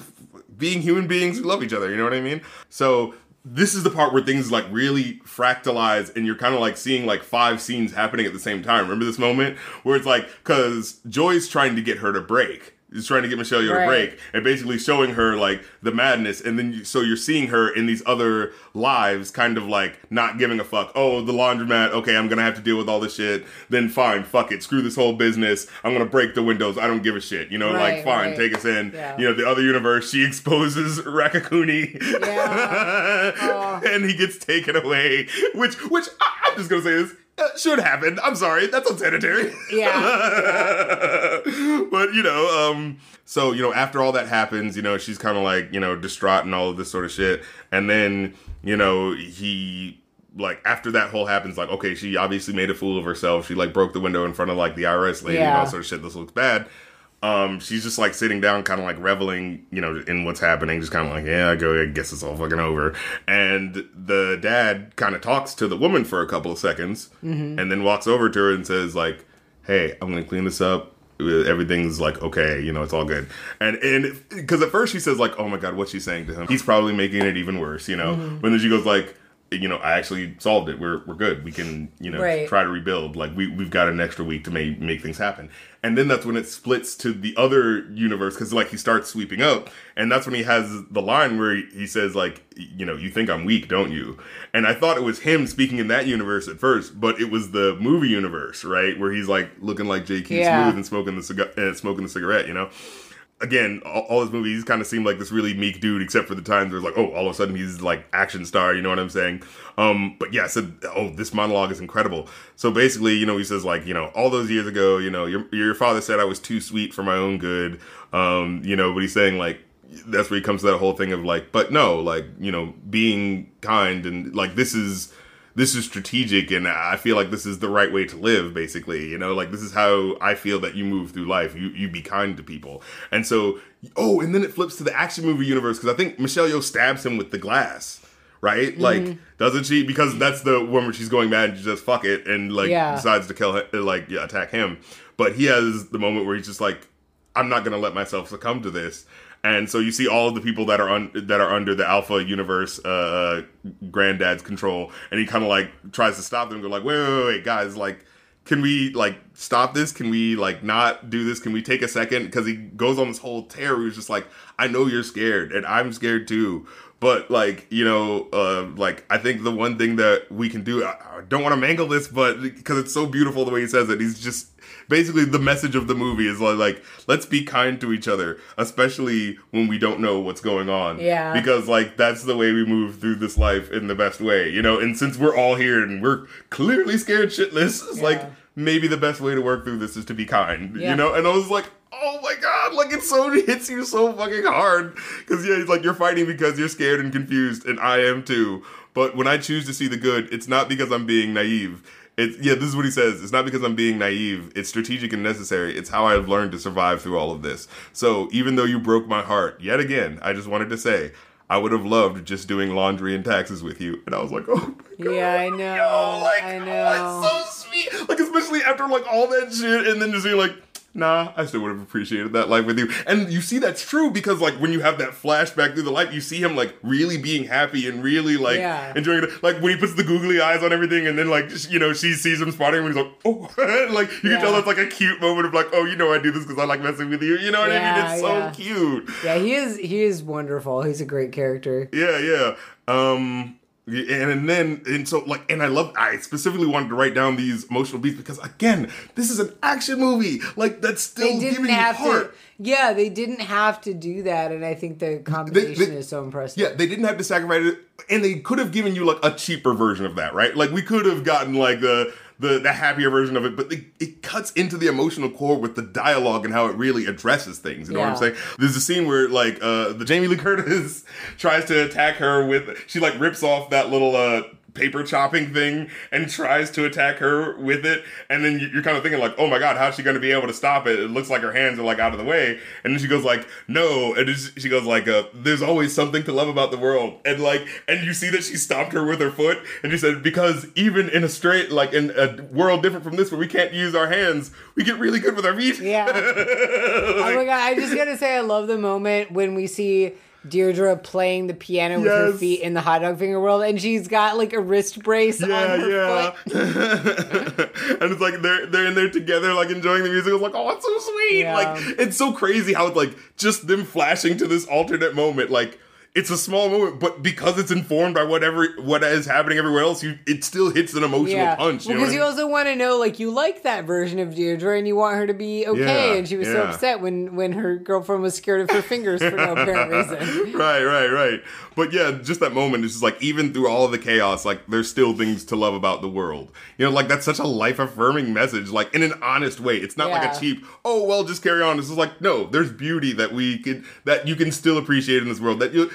being human beings who love each other. You know what I mean? So this is the part where things like really fractalize and you're kind of like seeing like five scenes happening at the same time. Remember this moment where it's like because Joy's trying to get her to break. Is trying to get Michelle Yeoh Right. to break and basically showing her like the madness, and then you, so you're seeing her in these other lives, kind of like not giving a fuck. Oh, the laundromat. Okay, I'm gonna have to deal with all this shit. Then fine, fuck it, screw this whole business. I'm gonna break the windows. I don't give a shit. You know, Right, like fine, right. take us in. Yeah. You know, the other universe, she exposes Raccacoonie. Yeah. Oh. and he gets taken away, which which I, I'm just gonna say this. Should happen. I'm sorry. That's unsanitary. yeah but you know, um, so you know, after all that happens, you know, she's kind of like you know distraught and all of this sort of shit, and then you know he like after that whole happens, like okay, she obviously made a fool of herself. She like broke the window in front of like the IRS lady and all sort of shit. This looks bad. Um, she's just like sitting down, kind of like reveling, you know, in what's happening. Just kind of like, yeah, I go. I guess it's all fucking over. And the dad kind of talks to the woman for a couple of seconds, Mm-hmm. and then walks over to her and says, like, "Hey, I'm gonna clean this up." Everything's like okay, you know, it's all good. And and because at first she says like, "Oh my god, what's she saying to him?" He's probably making it even worse, you know. Mm-hmm. But then she goes like, "You know, I actually solved it. We're we're good. We can, you know, Right. try to rebuild. Like we we've got an extra week to make make things happen." And then that's when it splits to the other universe because like he starts sweeping up, and that's when he has the line where he, he says like, "You know, you think I'm weak, don't you?" And I thought it was him speaking in that universe at first, but it was the movie universe, right, where he's like looking like J.K. Yeah. Smooth and smoking the cigar, and smoking the cigarette, you know again, all, all his movies kind of seem like this really meek dude, except for the times where it's like, oh, all of a sudden he's like action star. You know what I'm saying? Um, but yeah, so oh, this monologue is incredible. So basically, you know, he says like, you know, all those years ago, you know, your your father said I was too sweet for my own good. Um, you know, but he's saying like. That's where he comes to that whole thing of like, but no, like you know, being kind and like this is this is strategic and I feel like this is the right way to live basically you know? Like this is how I feel that you move through life. You you be kind to people. And so oh and then it flips to the action movie universe because I think Michelle Yeoh stabs him with the glass right? Mm-hmm. Like doesn't she? Because that's the one where she's going mad and she just fuck it and like Yeah. decides to kill him, like yeah, attack him. But he has the moment where he's just like I'm not gonna let myself succumb to this. And so you see all of the people that are un- that are under the Alpha Universe uh, granddad's control, and he kind of like tries to stop them. Go like, wait, wait, wait, wait, guys, like, can we like stop this? Can we like not do this? Can we take a second? Because he goes on this whole tear. He's just like, I know you're scared, and I'm scared too. But like you know, uh, like I think the one thing that we can do, I, I don't want to mangle this, but because it's so beautiful the way he says it, he's just basically the message of the movie is like, like let's be kind to each other, especially when we don't know what's going on. Yeah. because like that's the way we move through this life in the best way, you know. And since we're all here and we're clearly scared shitless, it's like maybe the best way to work through this is to be kind, Yeah. you know. And I was like. Oh my god, like it so hits you so fucking hard. Cause yeah, he's like, you're fighting because you're scared and confused, and I am too. But when I choose to see the good, it's not because I'm being naive. It's yeah, this is what he says. It's not because I'm being naive. It's strategic and necessary. It's how I've learned to survive through all of this. So even though you broke my heart, yet again, I just wanted to say, I would have loved just doing laundry and taxes with you. And I was like, oh. Yeah, I know. Yo, like, I oh, know. it's so sweet. Like, especially after like all that shit, and then just being like, nah, I still would have appreciated that life with you. And you see that's true because like when you have that flashback through the life, you see him like really being happy and really like Yeah. enjoying it. Like when he puts the googly eyes on everything, and then like you know she sees him spotting him, and he's like, oh, like you can tell Yeah. that's like a cute moment of like, oh, you know, I do this because I like messing with you. You know what I mean? It's so yeah. cute. Yeah, he is. He is wonderful. He's a great character. Yeah, yeah. Um and, and then and so like and I love I specifically wanted to write down these emotional beats because again, this is an action movie. Like that's still They didn't giving have you heart. to. Yeah, they didn't have to do that, and I think the combination is so impressive. Yeah, they didn't have to sacrifice it, and they could have given you like a cheaper version of that, right? Like we could have gotten like the the, the happier version of it, but it, it cuts into the emotional core with the dialogue and how it really addresses things. You know what I'm saying? There's a scene where like uh the Jamie Lee Curtis tries to attack her with she like rips off that little uh paper chopping thing and tries to attack her with it. And then you- you're kind of thinking like oh my god how's she going to be able to stop it? It looks like her hands are like out of the way. And then she goes like no. And she goes like uh, there's always something to love about the world. And like and you see that she stopped her with her foot. And she said because even in a straight like in a world different from this where we can't use our hands we get really good with our feet. Yeah. oh my god! I just gotta say, I love the moment when we see Deirdre playing the piano with her feet in the hot dog finger world, and she's got like a wrist brace on her foot. and it's like they're they're in there together, like enjoying the music. It's like, oh, it's so sweet. Yeah. Like it's so crazy how it's like just them flashing to this alternate moment. Like it's a small moment, but because it's informed by whatever what is happening everywhere else, you it still hits an emotional Yeah, punch. You know because you I mean? also want to know, like, you like that version of Deirdre, and you want her to be okay. Yeah, and she was so upset when when her girlfriend was scared of her fingers for no apparent reason. right, right, right. But yeah, just that moment is just like even through all of the chaos, like there's still things to love about the world. You know, like that's such a life affirming message, like in an honest way. It's not like a cheap, oh well, just carry on. This is like no, there's beauty that we can that you can still appreciate in this world. That you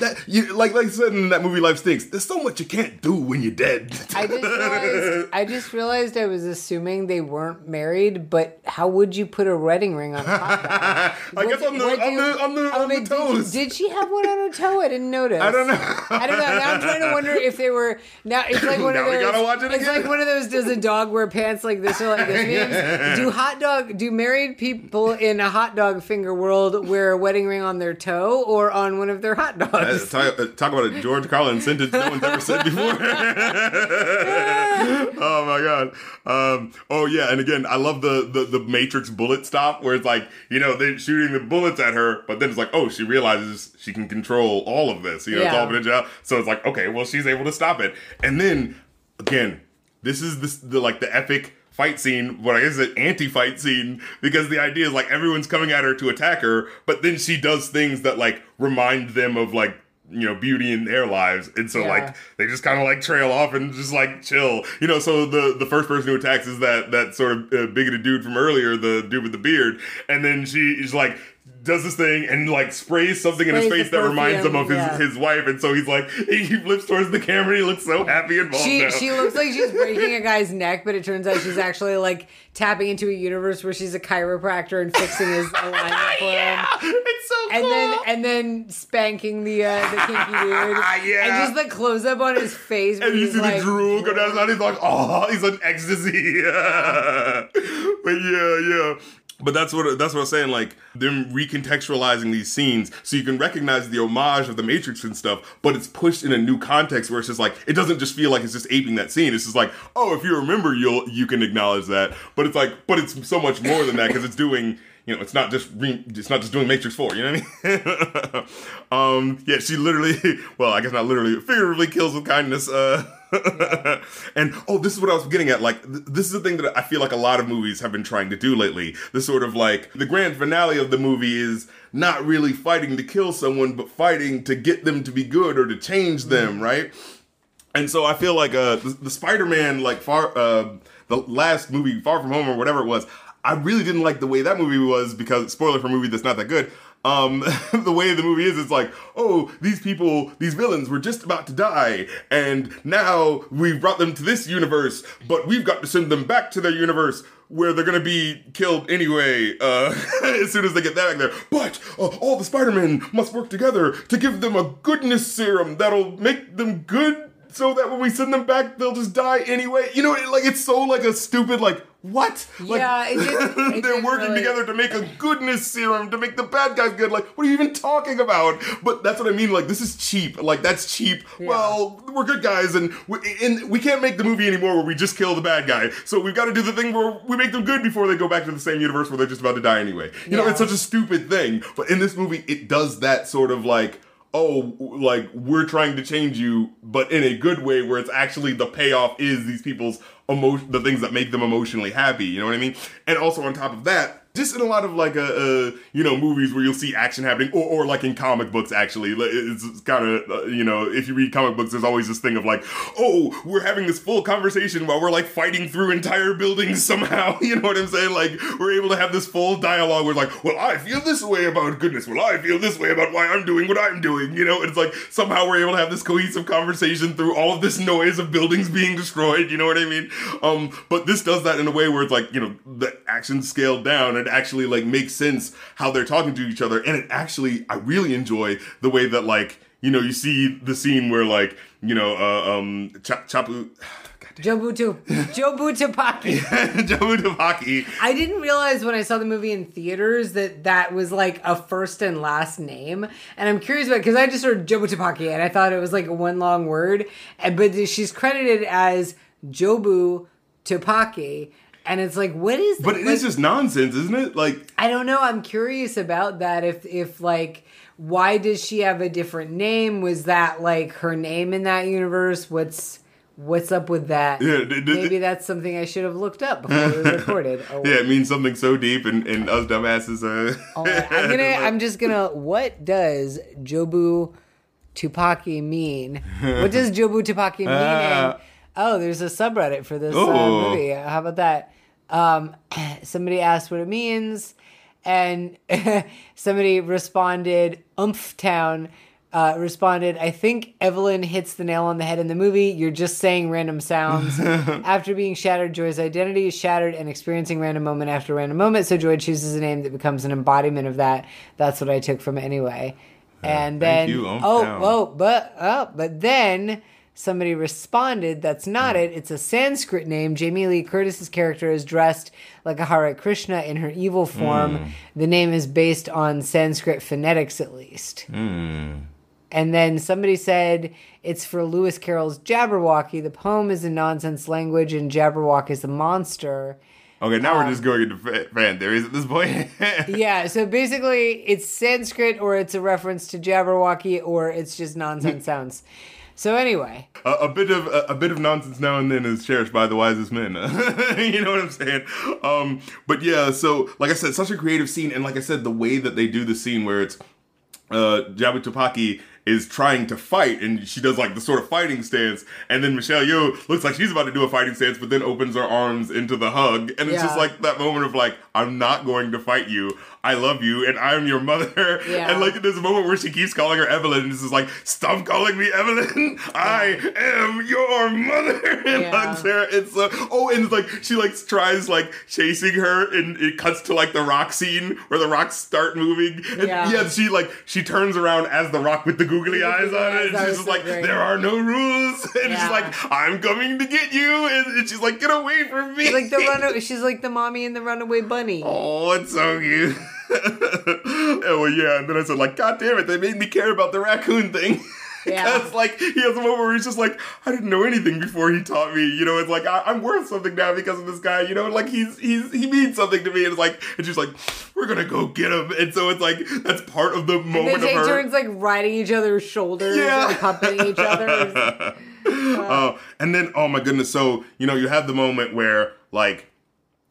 that you like like I said in that movie Life Stinks. There's so much you can't do when you're dead. I just realized I just realized I was assuming they weren't married, but how would you put a wedding ring on top of that? I guess on the on do- the on the Oh, on wait, the toes. Did, did she have one on her toe? I didn't notice. I don't know. I don't know. Now I'm trying to wonder if they were now. It's like one of we those. gotta watch it it's again. like one of those. Does a dog wear pants like this or like this? Do hot dog? Do married people in a hot dog finger world wear a wedding ring on their toe or on one of their hot Uh, dogs? talk, uh, talk about a George Carlin sentence no one's ever said before. oh my god. Um, oh yeah, and again, I love the, the the Matrix bullet stop where it's like you know they're shooting the bullets at her, but then it's like oh she realizes she can control all of this. You know, it's Yeah. all been out. So it's like okay, well she's able to stop it, and then again, this is this the like the epic fight scene, what I guess is an anti-fight scene, because the idea is like everyone's coming at her to attack her, but then she does things that like remind them of like you know beauty in their lives, and so Yeah. like they just kind of like trail off and just like chill, you know. So the the first person who attacks is that that sort of uh, bigoted dude from earlier, the dude with the beard, and then she is like. Does this thing and like sprays something in his face that reminds him of his, yeah. his wife, and so he's like he flips towards the camera. and He looks so happy and bald She now. she looks like she's breaking a guy's neck, but it turns out she's actually like tapping into a universe where she's a chiropractor and fixing his alignment for him. yeah, it's so And cool. then and then spanking the uh, the kinky dude, Yeah. and just the close up on his face. and you he's see like, the drool go down his. He's like, oh, he's on ecstasy. but yeah, yeah. But that's what that's what I'm saying. Like them recontextualizing these scenes, so you can recognize the homage of the Matrix and stuff, but it's pushed in a new context where it's just like it doesn't just feel like it's just aping that scene. It's just like, oh, if you remember, you'll you can acknowledge that. But it's like, but it's so much more than that because it's doing. You know, it's not just re- it's not just doing Matrix Four. You know what I mean? um, yeah, she literally, well, I guess not literally, figuratively kills with kindness. Uh, and oh, this is what I was getting at. Like, th- this is the thing that I feel like a lot of movies have been trying to do lately. The sort of like the grand finale of the movie is not really fighting to kill someone, but fighting to get them to be good or to change them, right? And so I feel like uh, the, the Spider-Man, like far, uh, the last movie, Far From Home or whatever it was, I really didn't like the way that movie was because spoiler for a movie that's not that good. Um, the way the movie is, it's like, oh, these people, these villains were just about to die, and now we've brought them to this universe, but we've got to send them back to their universe where they're gonna be killed anyway uh, as soon as they get back there. But uh, all the Spider-Men must work together to give them a goodness serum that'll make them good so that when we send them back, they'll just die anyway. You know, like it's so like a stupid like what? Like, Yeah, it didn't- it they're working really- together to make a goodness serum to make the bad guys good. Like, what are you even talking about? But that's what I mean. Like, this is cheap. Like, that's cheap. Well, we're good guys, and we, and we can't make the movie anymore where we just kill the bad guy. So we've got to do the thing where we make them good before they go back to the same universe where they're just about to die anyway. You know, it's such a stupid thing. But in this movie, it does that sort of like oh, like we're trying to change you, but in a good way where it's actually the payoff is these people's emotion, the things that make them emotionally happy. You know what I mean? And also on top of that, just in a lot of like uh, uh you know movies where you'll see action happening, or, or like in comic books actually, it's, kind of uh, you know if you read comic books, there's always this thing of like, oh, we're having this full conversation while we're like fighting through entire buildings somehow. You know what I'm saying? Like we're able to have this full dialogue where like, well, I feel this way about goodness. Well, I feel this way about why I'm doing what I'm doing. You know, it's like somehow we're able to have this cohesive conversation through all of this noise of buildings being destroyed. You know what I mean? Um, but this does that in a way where it's like, you know, the action scaled down and actually like makes sense how they're talking to each other. And it actually, I really enjoy the way that like, you know, you see the scene where like, you know, uh, um, Cha- Chapu, Jobutu Jobutapaki. Jobu Tavaki. I didn't realize when I saw the movie in theaters that that was like a first and last name, and I'm curious about because I just heard Jobu Jobutapaki and I thought it was like one long word, and but she's credited as Jobu Tapaki, and it's like what is? This? But it like, is just nonsense, isn't it? Like, I don't know. I'm curious about that. If if like why does she have a different name? Was that like her name in that universe? What's What's up with that? Yeah, d- d- Maybe that's something I should have looked up before we recorded. Oh, yeah, it means something so deep, and, and us dumbasses. Uh, right, I'm gonna. I'm just gonna. What does Jobu Tupaki mean? What does Jobu Tupaki mean? And, oh, there's a subreddit for this uh, Oh. movie. How about that? Um, somebody asked what it means, and somebody responded, "Umph Town." uh, responded, I think Evelyn hits the nail on the head in the movie. You're just saying random sounds. after being shattered, Joy's identity is shattered and experiencing random moment after random moment. So Joy chooses a name that becomes an embodiment of that. That's what I took from it anyway. and then, you. Oh, oh, down. oh, but, oh, but then somebody responded, that's not Hmm. it. It's a Sanskrit name. Jamie Lee Curtis's character is dressed like a Hare Krishna in her evil form. Hmm. The name is based on Sanskrit phonetics, at least. Hmm. And then somebody said it's for Lewis Carroll's Jabberwocky. The poem is a nonsense language, and Jabberwock is a monster. Okay, now Um, we're just going into fan theories at this point. Yeah, so basically, it's Sanskrit, or it's a reference to Jabberwocky, or it's just nonsense sounds. So anyway, a, a bit of a, a bit of nonsense now and then is cherished by the wisest men. you know what I'm saying? Um, but yeah, so like I said, such a creative scene, and like I said, the way that they do the scene where it's uh, Jabu Topaki is trying to fight, and she does like the sort of fighting stance, and then Michelle Yeoh looks like she's about to do a fighting stance, but then opens her arms into the hug, and it's Yeah. just like that moment of like, I'm not going to fight you. I love you, and I'm your mother. Yeah. And like there's a moment where she keeps calling her Evelyn, and this is like, stop calling me Evelyn. I am your mother. And Yeah. hugs her. It's uh, oh, and it's like she like tries like chasing her, and it cuts to like the rock scene where the rocks start moving. And Yeah. yeah, she like she turns around as the rock with the googly eyes on it, and she's just so like, great. there are no rules, and Yeah. she's like, I'm coming to get you, and, and she's like, get away from me, like the run, she's like the mommy and the runaway bunny. Oh, it's so cute. and well, yeah, and then I said, like, God damn it, they made me care about the raccoon thing. Yeah. Because, like, he has a moment where he's just like, I didn't know anything before he taught me. You know, it's like, I, I'm worth something now because of this guy. You know, like, he's, he's, he means something to me. And it's like, and she's like, we're gonna go get him. And so it's like, that's part of the They moment take of her. turns like riding each other's shoulders Yeah. and accompanying each other. Oh, and then oh my goodness, so you know you have the moment where like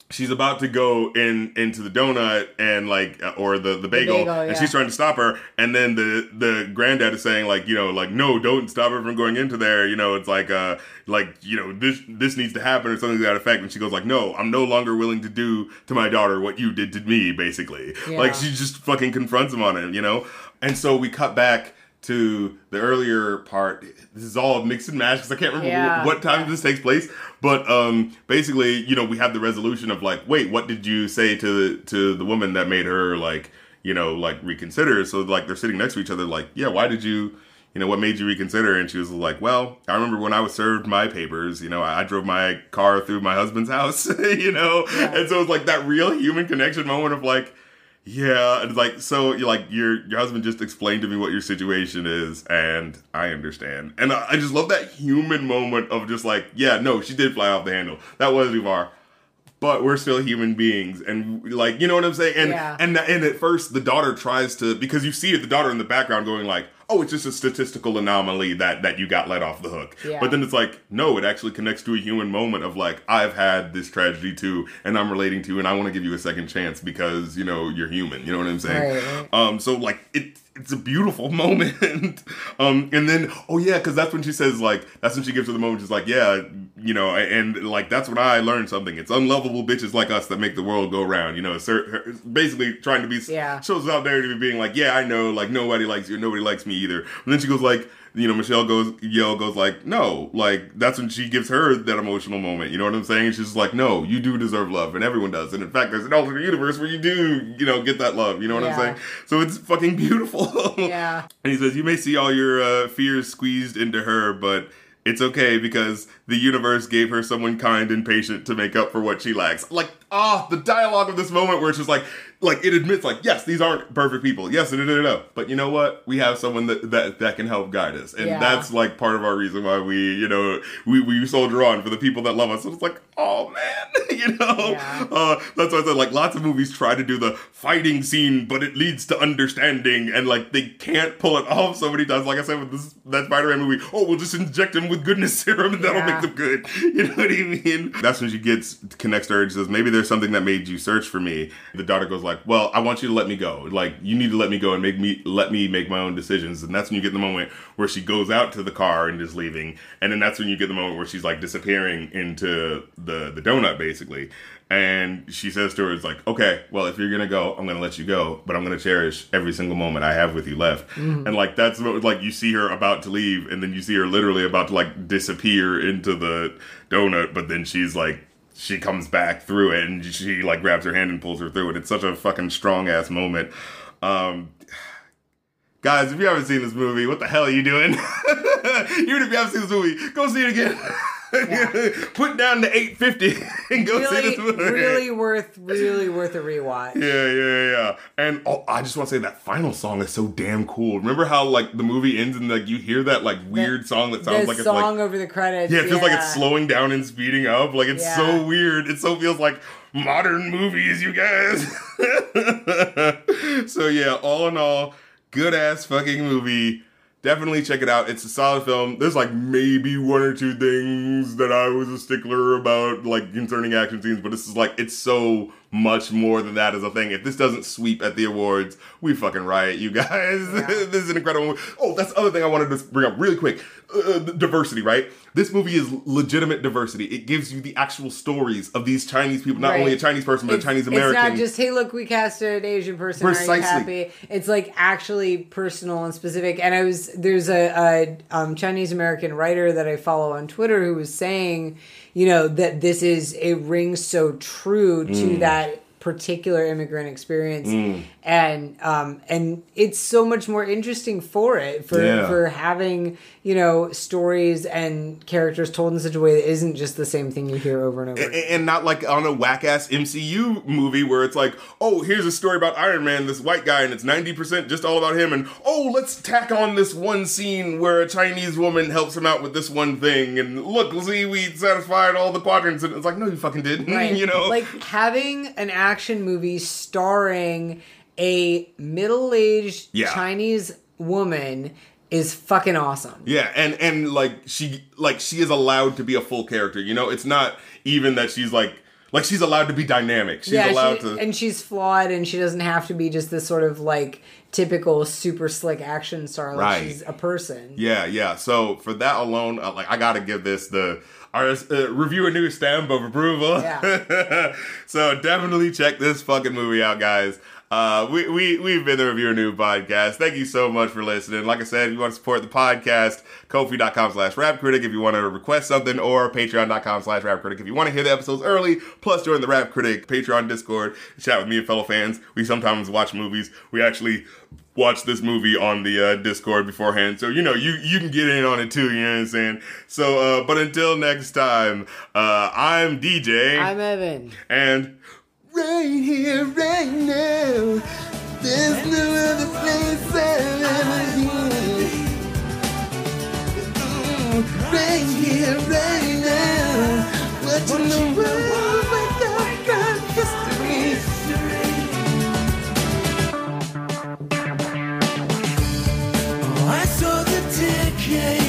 she's about to go in into the donut and like uh, or the the bagel, bagel, and yeah. she's trying to stop her, and then the the granddad is saying like you know like no, don't stop her from going into there. You know it's like uh like you know this this needs to happen or something to that effect, and she goes like no, I'm no longer willing to do to my daughter what you did to me, basically. Yeah. Like she just fucking confronts him on it, you know, and so we cut back. To the earlier part, this is all mixed and matched because I can't remember Yeah. what time this takes place. But um, basically, you know, we have the resolution of like, wait, what did you say to the to the woman that made her like, you know, like reconsider? So like they're sitting next to each other, like, yeah, why did you, you know, what made you reconsider? And she was like, well, I remember when I was served my papers, you know, I, I drove my car through my husband's house, you know, and so it's like that real human connection moment of like. Yeah, and like so, you like your your husband just explained to me what your situation is, and I understand. And I, I just love that human moment of just like, yeah, no, she did fly off the handle. That was Ivar, but we're still human beings, and like, you know what I'm saying? And Yeah. and and at first, the daughter tries to because you see the daughter in the background going like, oh, it's just a statistical anomaly that that you got let off the hook. Yeah. But then it's like, no, it actually connects to a human moment of like, I've had this tragedy too, and I'm relating to, you, and I want to give you a second chance because you know you're human. You know what I'm saying? Right. Um, so like it, it's a beautiful moment. um, and then oh yeah, because that's when she says like that's when she gives her the moment. She's like, yeah, you know, and like that's when I learned something. It's unlovable bitches like us that make the world go round. You know, sir, her- basically trying to be Yeah. shows out there to be being like, yeah, I know, like nobody likes you, nobody likes me either. And then she goes like. You know, Michelle goes, Yell goes like, no, like that's when she gives her that emotional moment. You know what I'm saying? She's like, no, you do deserve love, and everyone does. And in fact, there's an alternate universe where you do, you know, get that love. You know what I'm saying? So it's fucking beautiful. Yeah. And he says, You may see all your uh, fears squeezed into her, but it's okay because the universe gave her someone kind and patient to make up for what she lacks. Like, ah, the dialogue of this moment where it's just like, like it admits, like, yes, these aren't perfect people. Yes, da, da, da. but you know what? We have someone that, that that can help guide us, and Yeah. that's like part of our reason why we, you know, we we soldier on for the people that love us. So it's like, oh man, you know, Yeah. uh, that's why I said like lots of movies try to do the fighting scene, but it leads to understanding, and like they can't pull it off so many times. Like I said with this that Spider-Man movie, oh, we'll just inject him with goodness serum and that'll Yeah. make them good. You know what I mean? That's when she gets connects to her and says, maybe there's something that made you search for me. The daughter goes like, well, I want you to let me go. Like you need to let me go and make me let me make my own decisions. And that's when you get the moment where she goes out to the car and is leaving, and then that's when you get the moment where she's like disappearing into the the donut basically. And she says to her, "It's like, okay, well, if you're gonna go, I'm gonna let you go, but I'm gonna cherish every single moment I have with you left." Mm-hmm. And like that's what, like you see her about to leave, and then you see her literally about to like disappear into the donut, but then she's like, she comes back through it, and she like grabs her hand and pulls her through it. It's such a fucking strong ass moment. Um, guys, if you haven't seen this movie, what the hell are you doing? Even if you haven't seen this movie, go see it again. Put down the 850 and go see Really, this movie. really worth, really worth a rewatch. Yeah, yeah, yeah. And oh, I just want to say that final song is so damn cool. Remember how like the movie ends and like you hear that like weird song that sounds the like it's song like over the credits. yeah, it feels like it's slowing down and speeding up. Like it's so weird. It so feels like modern movies, you guys. so yeah, all in all, good ass fucking movie. Definitely check it out. It's a solid film. There's like maybe one or two things that I was a stickler about, like concerning action scenes, but this is like it's so much more than that as a thing. If this doesn't sweep at the awards, we fucking riot, you guys. this is an incredible movie. Oh, that's the other thing I wanted to bring up really quick. Uh, diversity, right? This movie is legitimate diversity. It gives you the actual stories of these Chinese people, not Right. only a Chinese person, but a Chinese American. It's not just hey, look, we cast an Asian person. Precisely. It's like actually personal and specific. And I was there's a, a um, Chinese American writer that I follow on Twitter who was saying, you know, that this is it rings so true to Mm. that particular immigrant experience and um and it's so much more interesting for it for Yeah. for having you know stories and characters told in such a way that isn't just the same thing you hear over and over A- and not like on a whack ass MCU movie where it's like, oh, here's a story about Iron Man, this white guy, and it's 90% just all about him, and oh, let's tack on this one scene where a Chinese woman helps him out with this one thing, and look, see, we satisfied all the quadrants, and it's like, no, you fucking didn't, Right. you know? like having an action movie starring a middle-aged Yeah. Chinese woman is fucking awesome. Yeah, and and like she like she is allowed to be a full character. You know, it's not even that she's like like she's allowed to be dynamic. She's yeah, allowed she- to. and she's flawed, and she doesn't have to be just this sort of like typical super slick action star. Like Right. she's a person. yeah, yeah. So for that alone, uh, like I got to give this the our uh, reviewer new stamp of approval. Yeah. so definitely check this fucking movie out, guys. Uh, we, we, we've been the Reviewer New podcast. Thank you so much for listening. Like I said, if you want to support the podcast, kofi.com slash rap critic if you want to request something, or patreon.com slash rap critic if you want to hear the episodes early, plus join the rap critic Patreon Discord, chat with me and fellow fans. We sometimes watch movies. We actually watch this movie on the uh, Discord beforehand. So, you know, you, you can get in on it too, you know what I'm saying? So, uh, but until next time, uh, I'm DJ. I'm Evan. and right here, right now. There's no other place I'd ever be. Right here, right now. Watching the world wake history. I saw the decade.